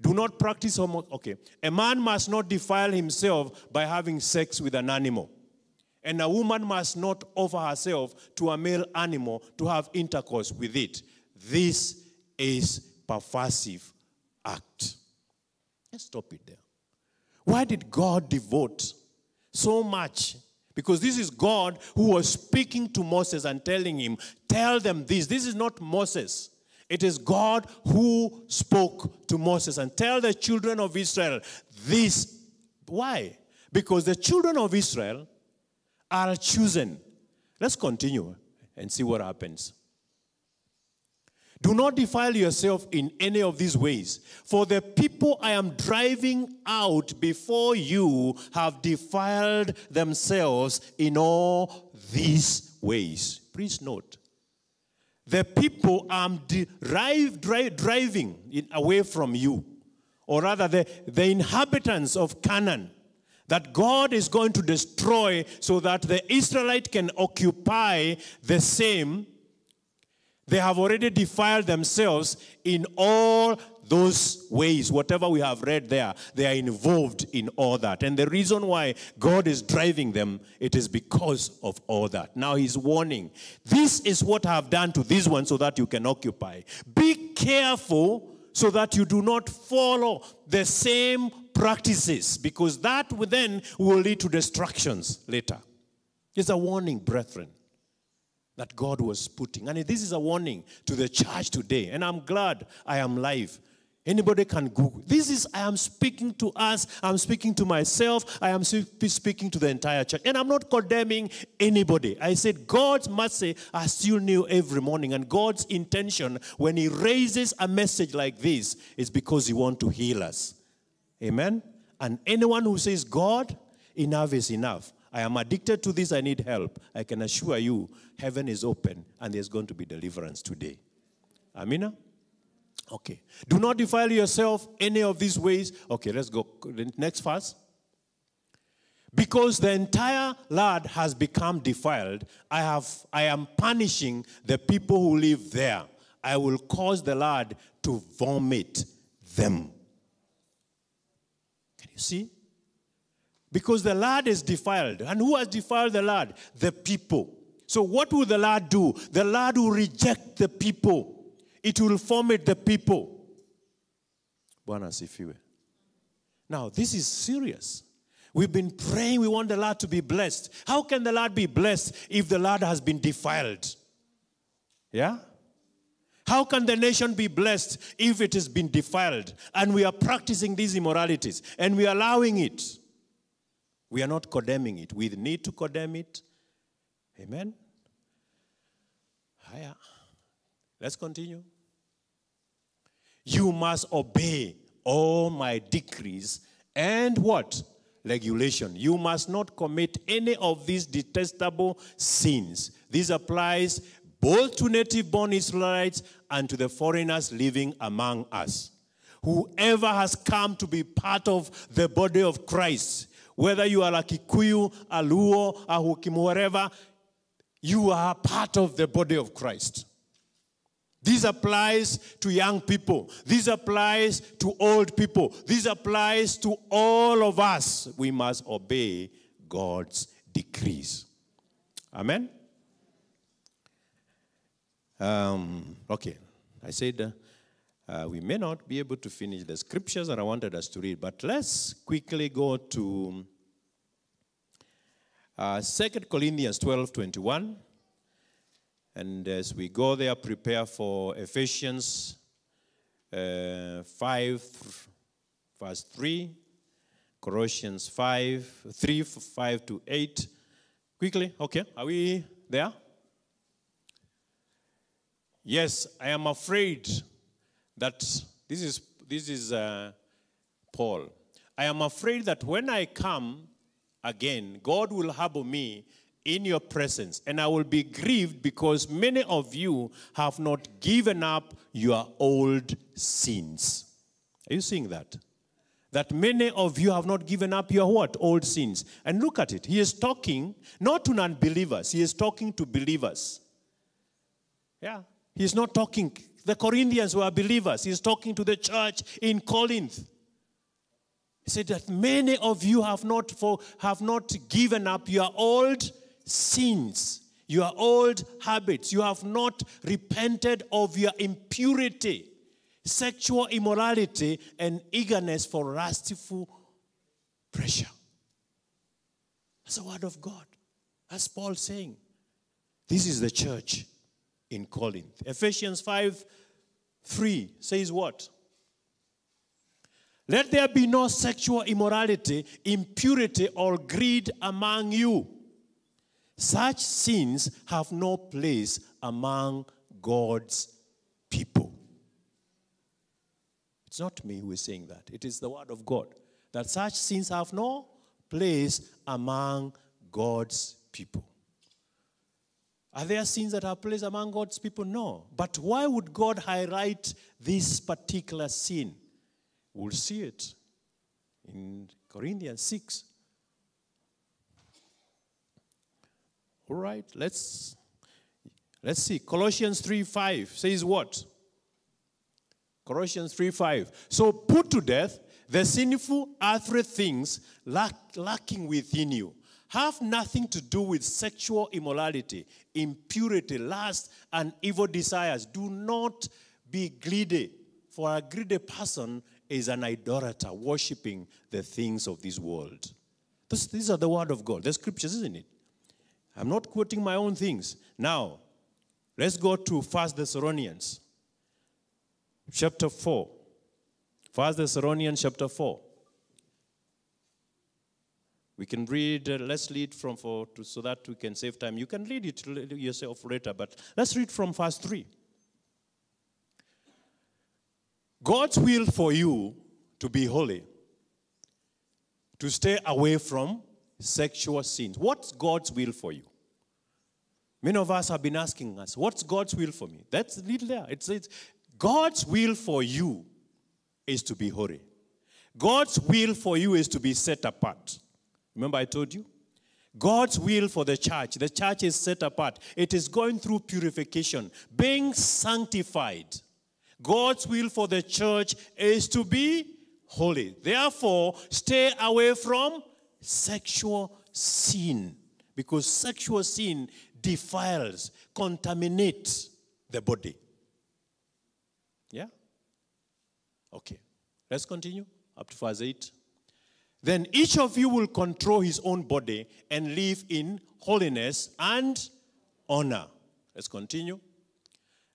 Do not practice homo. Okay. A man must not defile himself by having sex with an animal. And a woman must not offer herself to a male animal to have intercourse with it. This is perversive act. Let's stop it there. Why did God devote so much? Because this is God who was speaking to Moses and telling him, Tell them this. This is not Moses. It is God who spoke to Moses and tell the children of Israel this. Why? Because the children of Israel are chosen. Let's continue and see what happens. Do not defile yourself in any of these ways, for the people I am driving out before you have defiled themselves in all these ways. Please note, the people I'm drive, drive, driving in, away from you, or rather, the, the inhabitants of Canaan, that God is going to destroy so that the Israelite can occupy the same they have already defiled themselves in all those ways. Whatever we have read there, they are involved in all that. And the reason why God is driving them, it is because of all that. Now he's warning. This is what I have done to this one so that you can occupy. Be careful so that you do not follow the same practices because that then will lead to destructions later. It's a warning, brethren that God was putting. And this is a warning to the church today. And I'm glad I am live. Anybody can Google. This is, I am speaking to us, I'm speaking to myself, I am speaking to the entire church. And I'm not condemning anybody. I said God's mercy are still new every morning. And God's intention when He raises a message like this is because He wants to heal us. Amen? And anyone who says, God, enough is enough. I am addicted to this, I need help. I can assure you, heaven is open and there's going to be deliverance today. Amina? Okay. Do not defile yourself any of these ways. Okay, let's go. Next verse. Because the entire land has become defiled, I, have, I am punishing the people who live there. I will cause the land to vomit them. Can you see? Because the lad is defiled. And who has defiled the lad? The people. So what will the lad do? The lad will reject the people. It will vomit the people. Now, this is serious. We've been praying, we want the lad to be blessed. How can the lad be blessed if the lad has been defiled? Yeah? How can the nation be blessed if it has been defiled and we are practicing these immoralities and we are allowing it? We are not condemning it. We need to condemn it. Amen. Higher. Let's continue. You must obey all my decrees and what? Regulation. You must not commit any of these detestable sins. This applies both to native born Israelites and to the foreigners living among us. Whoever has come to be part of the body of Christ whether you are a Kikuyu, a Luo, a Hukim, whatever, you are part of the body of Christ. This applies to young people. This applies to old people. This applies to all of us. We must obey God's decrees. Amen? Um, okay. I said uh, we may not be able to finish the scriptures that I wanted us to read, but let's quickly go to uh, 2 Corinthians 12 21. And as we go there, prepare for Ephesians uh, 5, verse 3, Colossians 5, 3, 5 to 8. Quickly, okay, are we there? Yes, I am afraid that this is, this is uh, Paul. I am afraid that when I come again, God will harbor me in your presence, and I will be grieved because many of you have not given up your old sins. Are you seeing that? That many of you have not given up your what? Old sins. And look at it. He is talking not to non believers, he is talking to believers. Yeah. He's not talking. The Corinthians were believers. He's talking to the church in Corinth. He said that many of you have not, for, have not given up your old sins, your old habits. You have not repented of your impurity, sexual immorality, and eagerness for lustful pressure. That's the word of God. That's Paul saying. This is the church in Corinth. Ephesians 5 3 says what? Let there be no sexual immorality, impurity, or greed among you. Such sins have no place among God's people. It's not me who is saying that, it is the word of God. That such sins have no place among God's people. Are there sins that are placed among God's people? No. But why would God highlight this particular sin? We'll see it in Corinthians 6. All right, let's let's see. Colossians 3 5 says what? Colossians 3 5. So put to death the sinful earthly things lack, lacking within you. Have nothing to do with sexual immorality, impurity, lust, and evil desires. Do not be greedy, for a greedy person is an idolater, worshiping the things of this world. This, these are the word of God, the scriptures, isn't it? I'm not quoting my own things. Now, let's go to First Thessalonians, chapter 4. First Thessalonians, chapter 4. We can read, uh, let's read from 4 to, so that we can save time. You can read it yourself later, but let's read from verse 3. God's will for you to be holy, to stay away from sexual sins. What's God's will for you? Many of us have been asking us, What's God's will for me? That's little there. It says, God's will for you is to be holy. God's will for you is to be set apart. Remember, I told you? God's will for the church, the church is set apart. It is going through purification, being sanctified. God's will for the church is to be holy. Therefore, stay away from sexual sin because sexual sin defiles, contaminates the body. Yeah? Okay. Let's continue up to verse 8. Then each of you will control his own body and live in holiness and honor. Let's continue.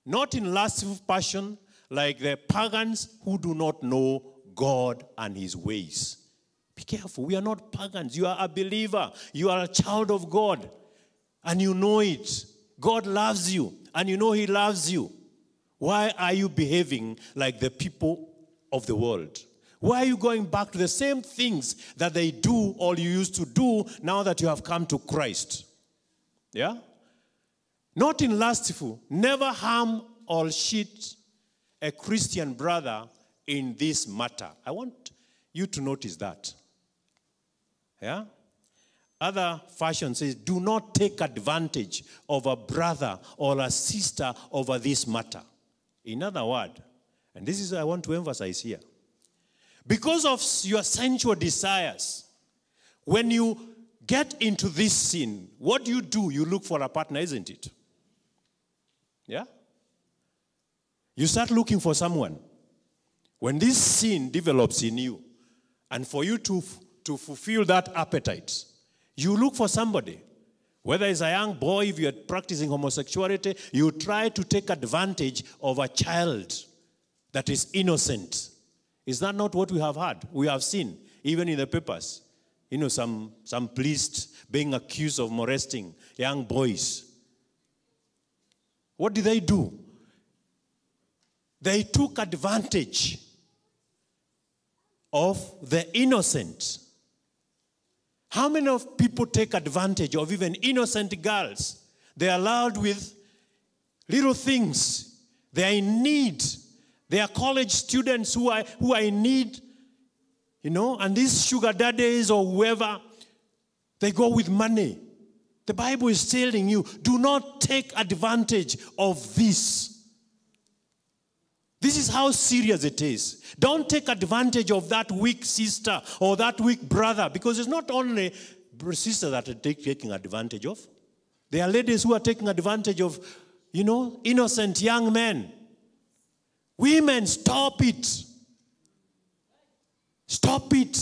Not in lustful passion like the pagans who do not know God and his ways. Be careful. We are not pagans. You are a believer. You are a child of God. And you know it. God loves you. And you know he loves you. Why are you behaving like the people of the world? Why are you going back to the same things that they do or you used to do now that you have come to Christ? Yeah? Not in lustful, never harm or cheat a Christian brother in this matter. I want you to notice that. Yeah? Other fashion says, do not take advantage of a brother or a sister over this matter. In other words, and this is I want to emphasize here. Because of your sensual desires, when you get into this sin, what do you do? You look for a partner, isn't it? Yeah? You start looking for someone. When this sin develops in you, and for you to, to fulfill that appetite, you look for somebody. Whether it's a young boy, if you're practicing homosexuality, you try to take advantage of a child that is innocent. Is that not what we have had? We have seen, even in the papers. You know, some, some priests being accused of molesting young boys. What did they do? They took advantage of the innocent. How many of people take advantage of even innocent girls? They are allowed with little things. They are in need. They are college students who are, who are in need, you know, and these sugar daddies or whoever, they go with money. The Bible is telling you do not take advantage of this. This is how serious it is. Don't take advantage of that weak sister or that weak brother because it's not only sisters that are taking advantage of. There are ladies who are taking advantage of, you know, innocent young men. Women, stop it. Stop it.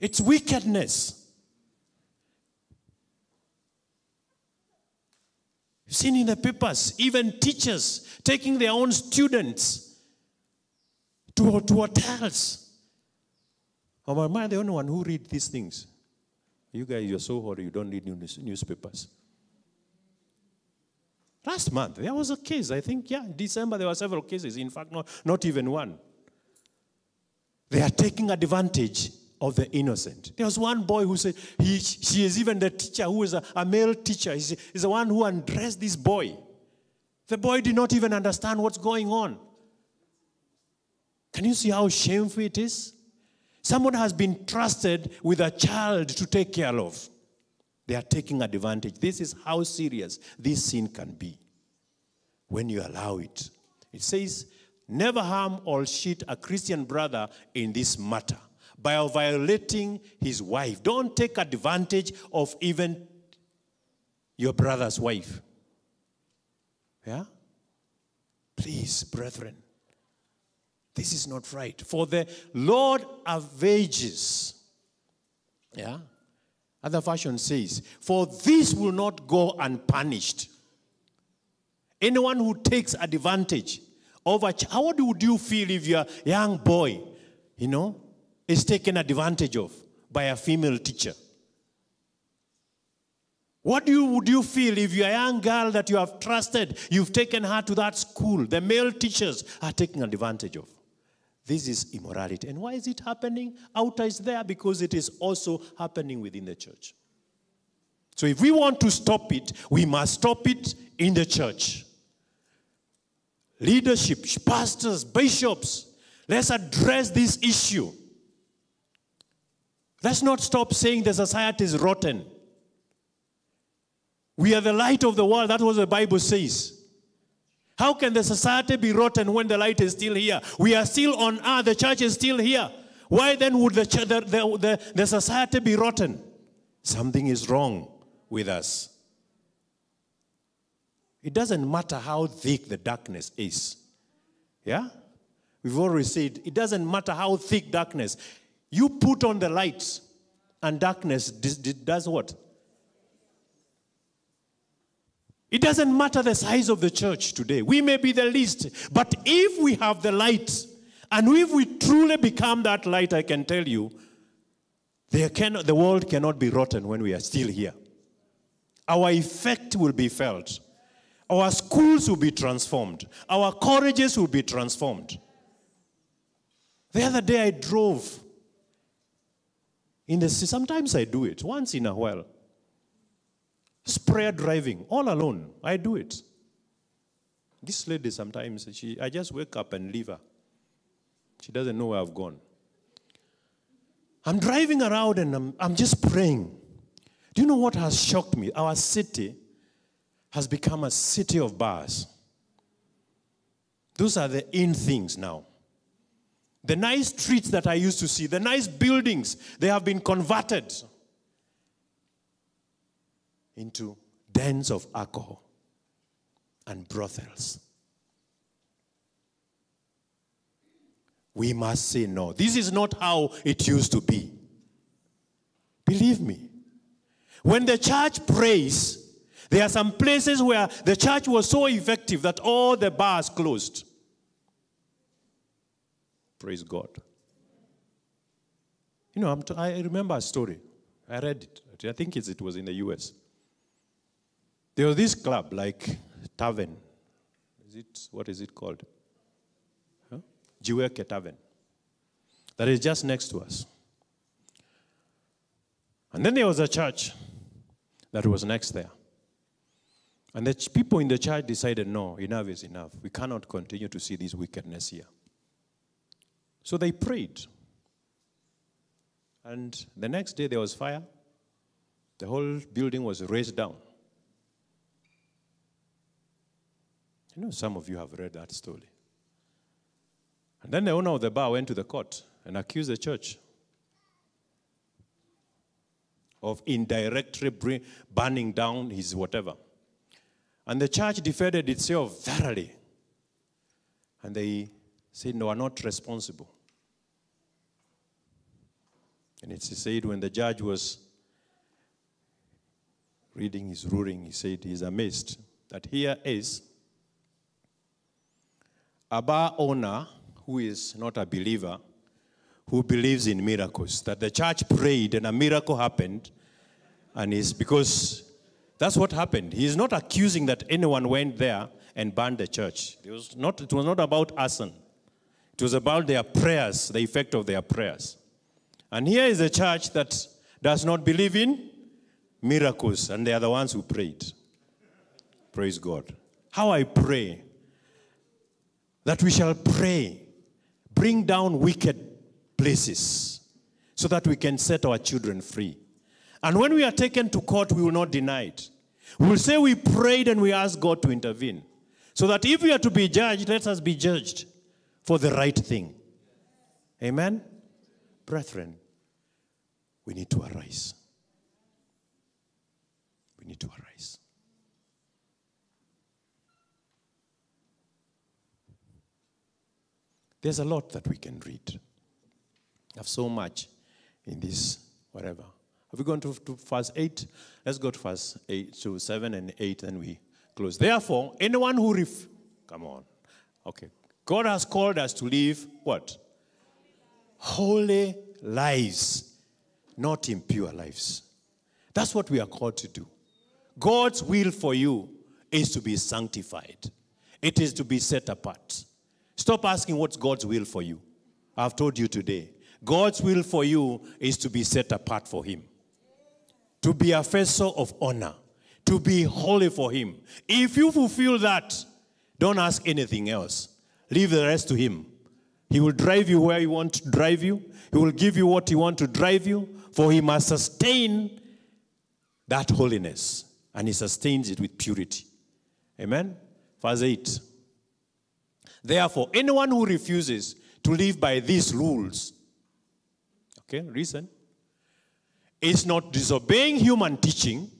It's wickedness. You've seen in the papers, even teachers taking their own students to, to hotels. Or am I the only one who read these things? You guys, you're so holy, you don't read news, newspapers. Last month, there was a case. I think, yeah, December, there were several cases. In fact, not, not even one. They are taking advantage of the innocent. There was one boy who said, he, she is even the teacher who is a, a male teacher. He's the one who undressed this boy. The boy did not even understand what's going on. Can you see how shameful it is? Someone has been trusted with a child to take care of. They are taking advantage. This is how serious this sin can be when you allow it. It says, never harm or cheat a Christian brother in this matter by violating his wife. Don't take advantage of even your brother's wife. Yeah? Please, brethren, this is not right. For the Lord avenges. Yeah? Other version says, For this will not go unpunished. Anyone who takes advantage of a child, how would you feel if your young boy, you know, is taken advantage of by a female teacher? What do you, would you feel if your young girl that you have trusted, you've taken her to that school, the male teachers are taking advantage of? This is immorality. And why is it happening? Outer is there because it is also happening within the church. So if we want to stop it, we must stop it in the church. Leadership, pastors, bishops, let's address this issue. Let's not stop saying the society is rotten. We are the light of the world. That's what the Bible says. How can the society be rotten when the light is still here? We are still on earth, the church is still here. Why then would the, the, the, the, society be rotten? Something is wrong with us. It doesn't matter how thick the darkness is. Yeah? We've already said it doesn't matter how thick darkness. You put on the light, and darkness does what? It doesn't matter the size of the church today. We may be the least, but if we have the light, and if we truly become that light, I can tell you, cannot, the world cannot be rotten when we are still here. Our effect will be felt. Our schools will be transformed. Our colleges will be transformed. The other day I drove in the sometimes I do it once in a while. Sprayer driving, all alone. I do it. This lady sometimes she I just wake up and leave her. She doesn't know where I've gone. I'm driving around and I'm, I'm just praying. Do you know what has shocked me? Our city has become a city of bars. Those are the in things now. The nice streets that I used to see, the nice buildings, they have been converted into dens of alcohol and brothels. We must say no. This is not how it used to be. Believe me. When the church prays, there are some places where the church was so effective that all the bars closed. Praise God. You know, t- i remember a story. I read it. I think it was in the US. There was this club like Tavern. Is it, what is it called? Huh? Jiweke Tavern. That is just next to us. And then there was a church that was next there. And the people in the church decided, no, enough is enough. We cannot continue to see this wickedness here. So they prayed. And the next day there was fire. The whole building was razed down. I know some of you have read that story. And then the owner of the bar went to the court and accused the church of indirectly burning down his whatever. And the church defended itself thoroughly. And they said, No, are not responsible. And it's said when the judge was reading his ruling, he said he's amazed that here is a bar owner who is not a believer who believes in miracles. That the church prayed and a miracle happened, and it's because that's what happened. He's not accusing that anyone went there and burned the church. It was not, it was not about arson, it was about their prayers, the effect of their prayers. And here is a church that does not believe in miracles, and they are the ones who prayed. Praise God. How I pray that we shall pray, bring down wicked places, so that we can set our children free. And when we are taken to court, we will not deny it. We will say we prayed and we asked God to intervene. So that if we are to be judged, let us be judged for the right thing. Amen? Brethren, we need to arise. We need to arise. There's a lot that we can read. I have so much in this, whatever. Have we gone to, to verse 8? Let's go to verse 8 to 7 and 8, and we close. Therefore, anyone who ref- come on. Okay. God has called us to live what? Holy lives, not impure lives. That's what we are called to do. God's will for you is to be sanctified. It is to be set apart. Stop asking what's God's will for you. I've told you today. God's will for you is to be set apart for Him, to be a vessel of honor, to be holy for Him. If you fulfill that, don't ask anything else. Leave the rest to Him. He will drive you where He wants to drive you, He will give you what He wants to drive you, for He must sustain that holiness, and He sustains it with purity. Amen? Verse 8. Therefore, anyone who refuses to live by these rules, okay, reason, is not disobeying human teaching,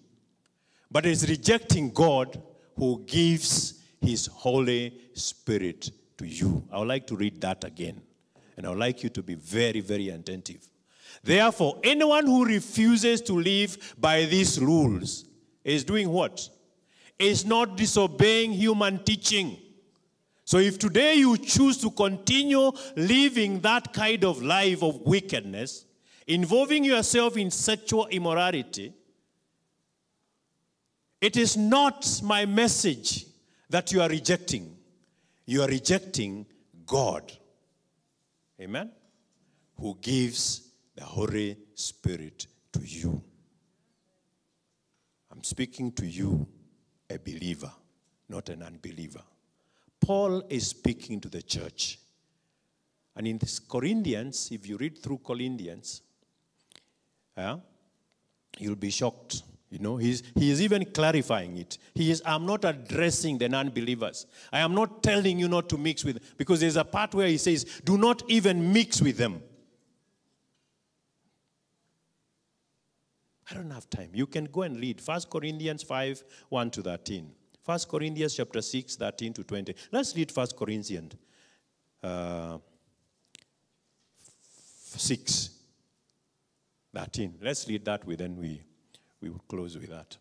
but is rejecting God who gives his Holy Spirit to you. I would like to read that again, and I would like you to be very, very attentive. Therefore, anyone who refuses to live by these rules is doing what? Is not disobeying human teaching. So if today you choose to continue living that kind of life of wickedness, involving yourself in sexual immorality, it is not my message that you are rejecting. You are rejecting God. Amen? Who gives the Holy Spirit to you. I'm speaking to you, a believer, not an unbeliever. Paul is speaking to the church. And in this Corinthians, if you read through Corinthians, yeah, you'll be shocked. You know, he's, he is even clarifying it. He is, I'm not addressing the non believers. I am not telling you not to mix with, because there's a part where he says, do not even mix with them. I don't have time. You can go and read 1 Corinthians 5 1 to 13. 1 Corinthians chapter 6, 13 to 20. Let's read 1 Corinthians uh, 6, 13. Let's read that, with, then we, we will close with that.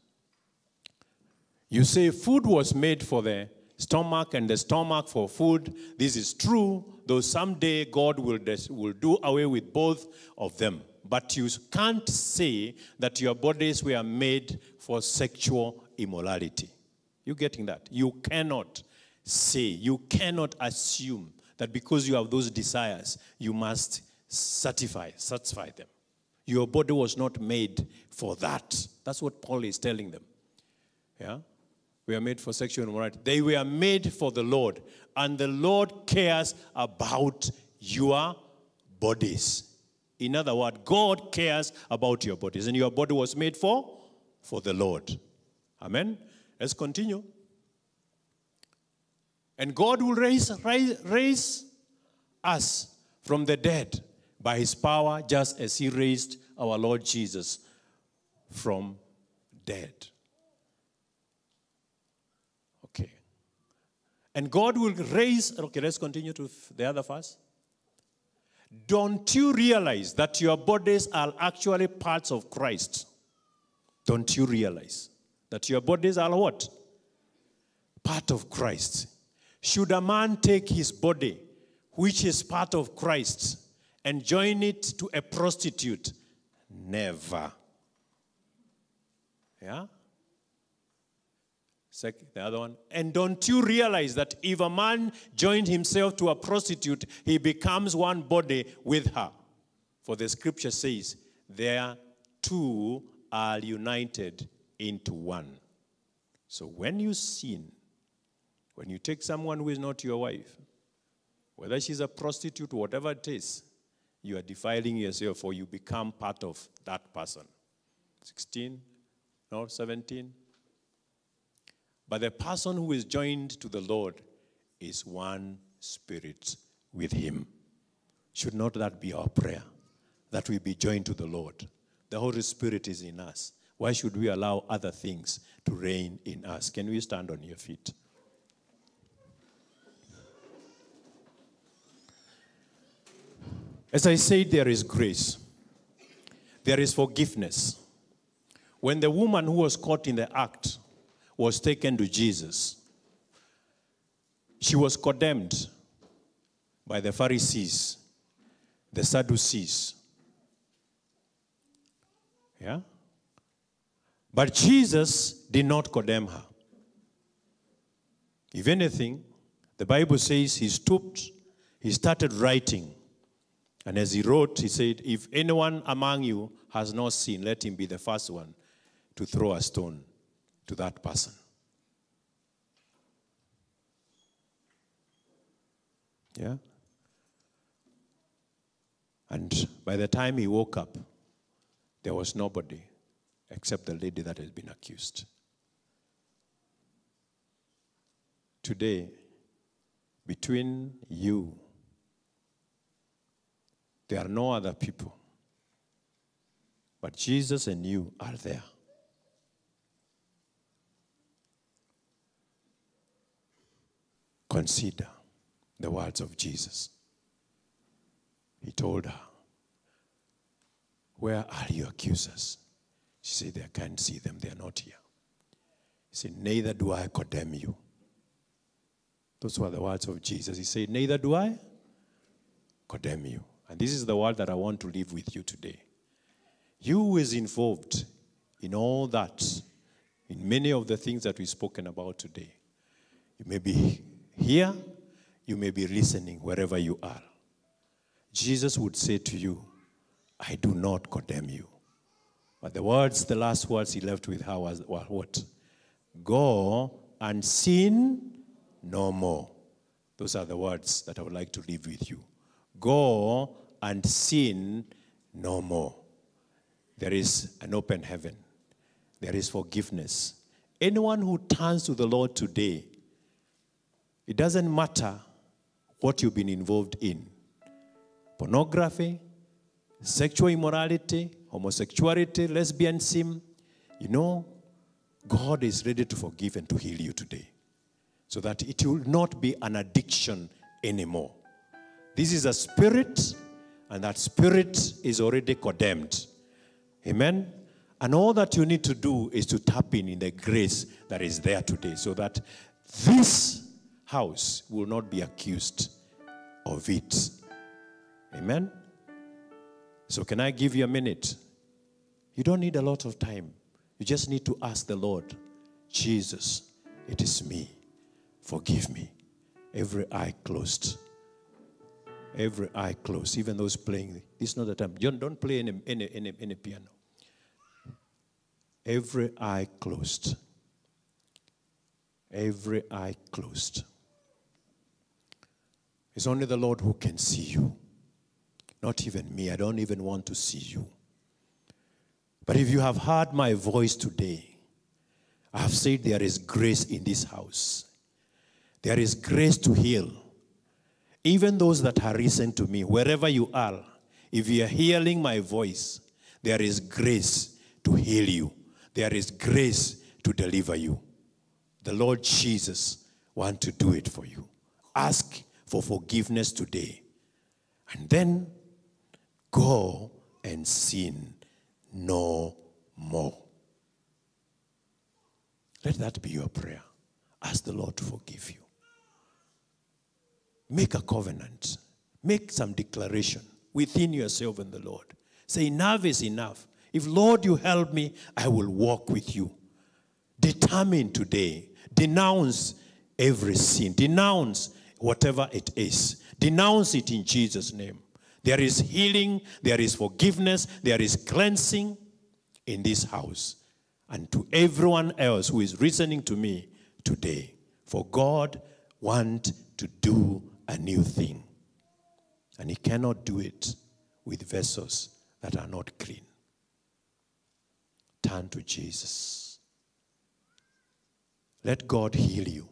You say food was made for the stomach and the stomach for food. This is true, though someday God will, des- will do away with both of them. But you can't say that your bodies were made for sexual immorality. You getting that? You cannot say, you cannot assume that because you have those desires, you must satisfy, satisfy them. Your body was not made for that. That's what Paul is telling them. Yeah? We are made for sexual immorality. They were made for the Lord, and the Lord cares about your bodies. In other words, God cares about your bodies, and your body was made for for the Lord. Amen. Let's continue. And God will raise, raise, raise us from the dead by his power, just as he raised our Lord Jesus from dead. Okay. And God will raise, okay, let's continue to the other verse. Don't you realize that your bodies are actually parts of Christ? Don't you realize that your bodies are what? Part of Christ. Should a man take his body, which is part of Christ, and join it to a prostitute? Never. Yeah? Second, the other one. And don't you realize that if a man joined himself to a prostitute, he becomes one body with her? For the scripture says, there two are united into one. So when you sin, when you take someone who is not your wife, whether she's a prostitute, whatever it is, you are defiling yourself or you become part of that person. 16, no, 17. But the person who is joined to the Lord is one spirit with him. Should not that be our prayer? That we be joined to the Lord. The Holy Spirit is in us. Why should we allow other things to reign in us? Can we stand on your feet? As I said, there is grace, there is forgiveness. When the woman who was caught in the act was taken to Jesus, she was condemned by the Pharisees, the Sadducees. Yeah? But Jesus did not condemn her. If anything, the Bible says he stooped, he started writing. And as he wrote, he said, If anyone among you has not sinned, let him be the first one to throw a stone to that person. Yeah? And by the time he woke up, there was nobody except the lady that has been accused. Today, between you, there are no other people. But Jesus and you are there. Consider the words of Jesus. He told her, Where are your accusers? She said, I can't see them, they are not here. He said, Neither do I condemn you. Those were the words of Jesus. He said, Neither do I condemn you. And this is the word that I want to leave with you today. You who is involved in all that, in many of the things that we've spoken about today. You may be here, you may be listening wherever you are. Jesus would say to you, I do not condemn you. But the words, the last words he left with her was were what? Go and sin no more. Those are the words that I would like to leave with you. Go and sin no more. There is an open heaven, there is forgiveness. Anyone who turns to the Lord today it doesn't matter what you've been involved in pornography, sexual immorality, homosexuality, lesbianism. You know, God is ready to forgive and to heal you today so that it will not be an addiction anymore. This is a spirit, and that spirit is already condemned. Amen. And all that you need to do is to tap in in the grace that is there today so that this house will not be accused of it. Amen? So, can I give you a minute? You don't need a lot of time. You just need to ask the Lord, Jesus, it is me. Forgive me. Every eye closed. Every eye closed. Even those playing. This is not the time. Don't, don't play any, any, any, any piano. Every eye closed. Every eye closed. It's only the Lord who can see you. Not even me. I don't even want to see you. But if you have heard my voice today, I have said there is grace in this house. There is grace to heal. even those that are listening to me, wherever you are, if you are hearing my voice, there is grace to heal you. There is grace to deliver you. The Lord Jesus wants to do it for you. Ask for forgiveness today. And then go and sin no more. Let that be your prayer. Ask the Lord to forgive you. Make a covenant. Make some declaration within yourself and the Lord. Say, enough is enough. If, Lord, you help me, I will walk with you. Determine today. Denounce every sin. Denounce whatever it is. Denounce it in Jesus' name. There is healing, there is forgiveness, there is cleansing in this house. And to everyone else who is listening to me today, for God wants to do a new thing. And He cannot do it with vessels that are not clean. Turn to Jesus. Let God heal you.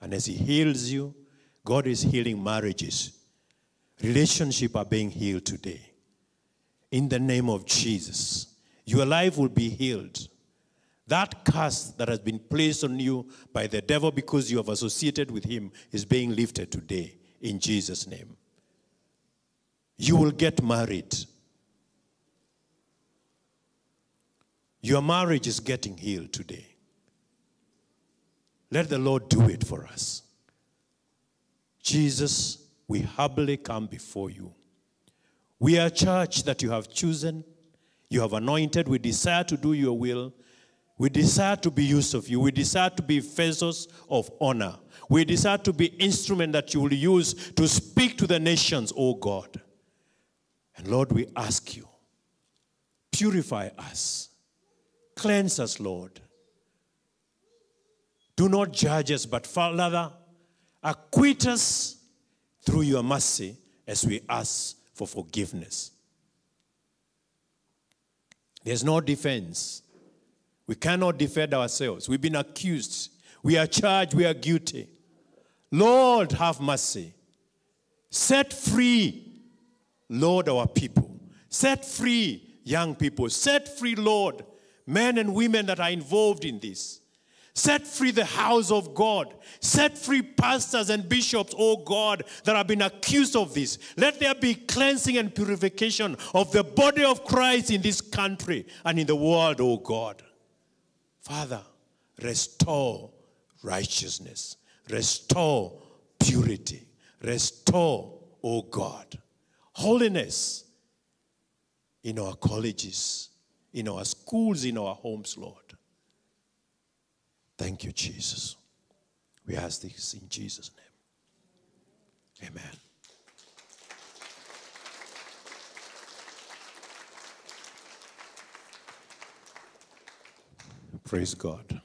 And as He heals you, God is healing marriages. Relationships are being healed today. In the name of Jesus, your life will be healed. That curse that has been placed on you by the devil because you have associated with him is being lifted today in Jesus' name. You will get married. Your marriage is getting healed today. Let the Lord do it for us. Jesus, we humbly come before you. We are a church that you have chosen, you have anointed. We desire to do your will. We desire to be used of you. We desire to be vessels of honor. We desire to be instrument that you will use to speak to the nations, O God. And Lord, we ask you, purify us. Cleanse us, Lord. Do not judge us, but Father, acquit us through your mercy as we ask for forgiveness. There's no defense. We cannot defend ourselves. We've been accused. We are charged. We are guilty. Lord, have mercy. Set free, Lord, our people. Set free, young people. Set free, Lord, men and women that are involved in this. Set free the house of God. Set free pastors and bishops, oh God, that have been accused of this. Let there be cleansing and purification of the body of Christ in this country and in the world, oh God. Father, restore righteousness. Restore purity. Restore, oh God, holiness in our colleges, in our schools, in our homes, Lord. Thank you, Jesus. We ask this in Jesus' name. Amen. Praise God.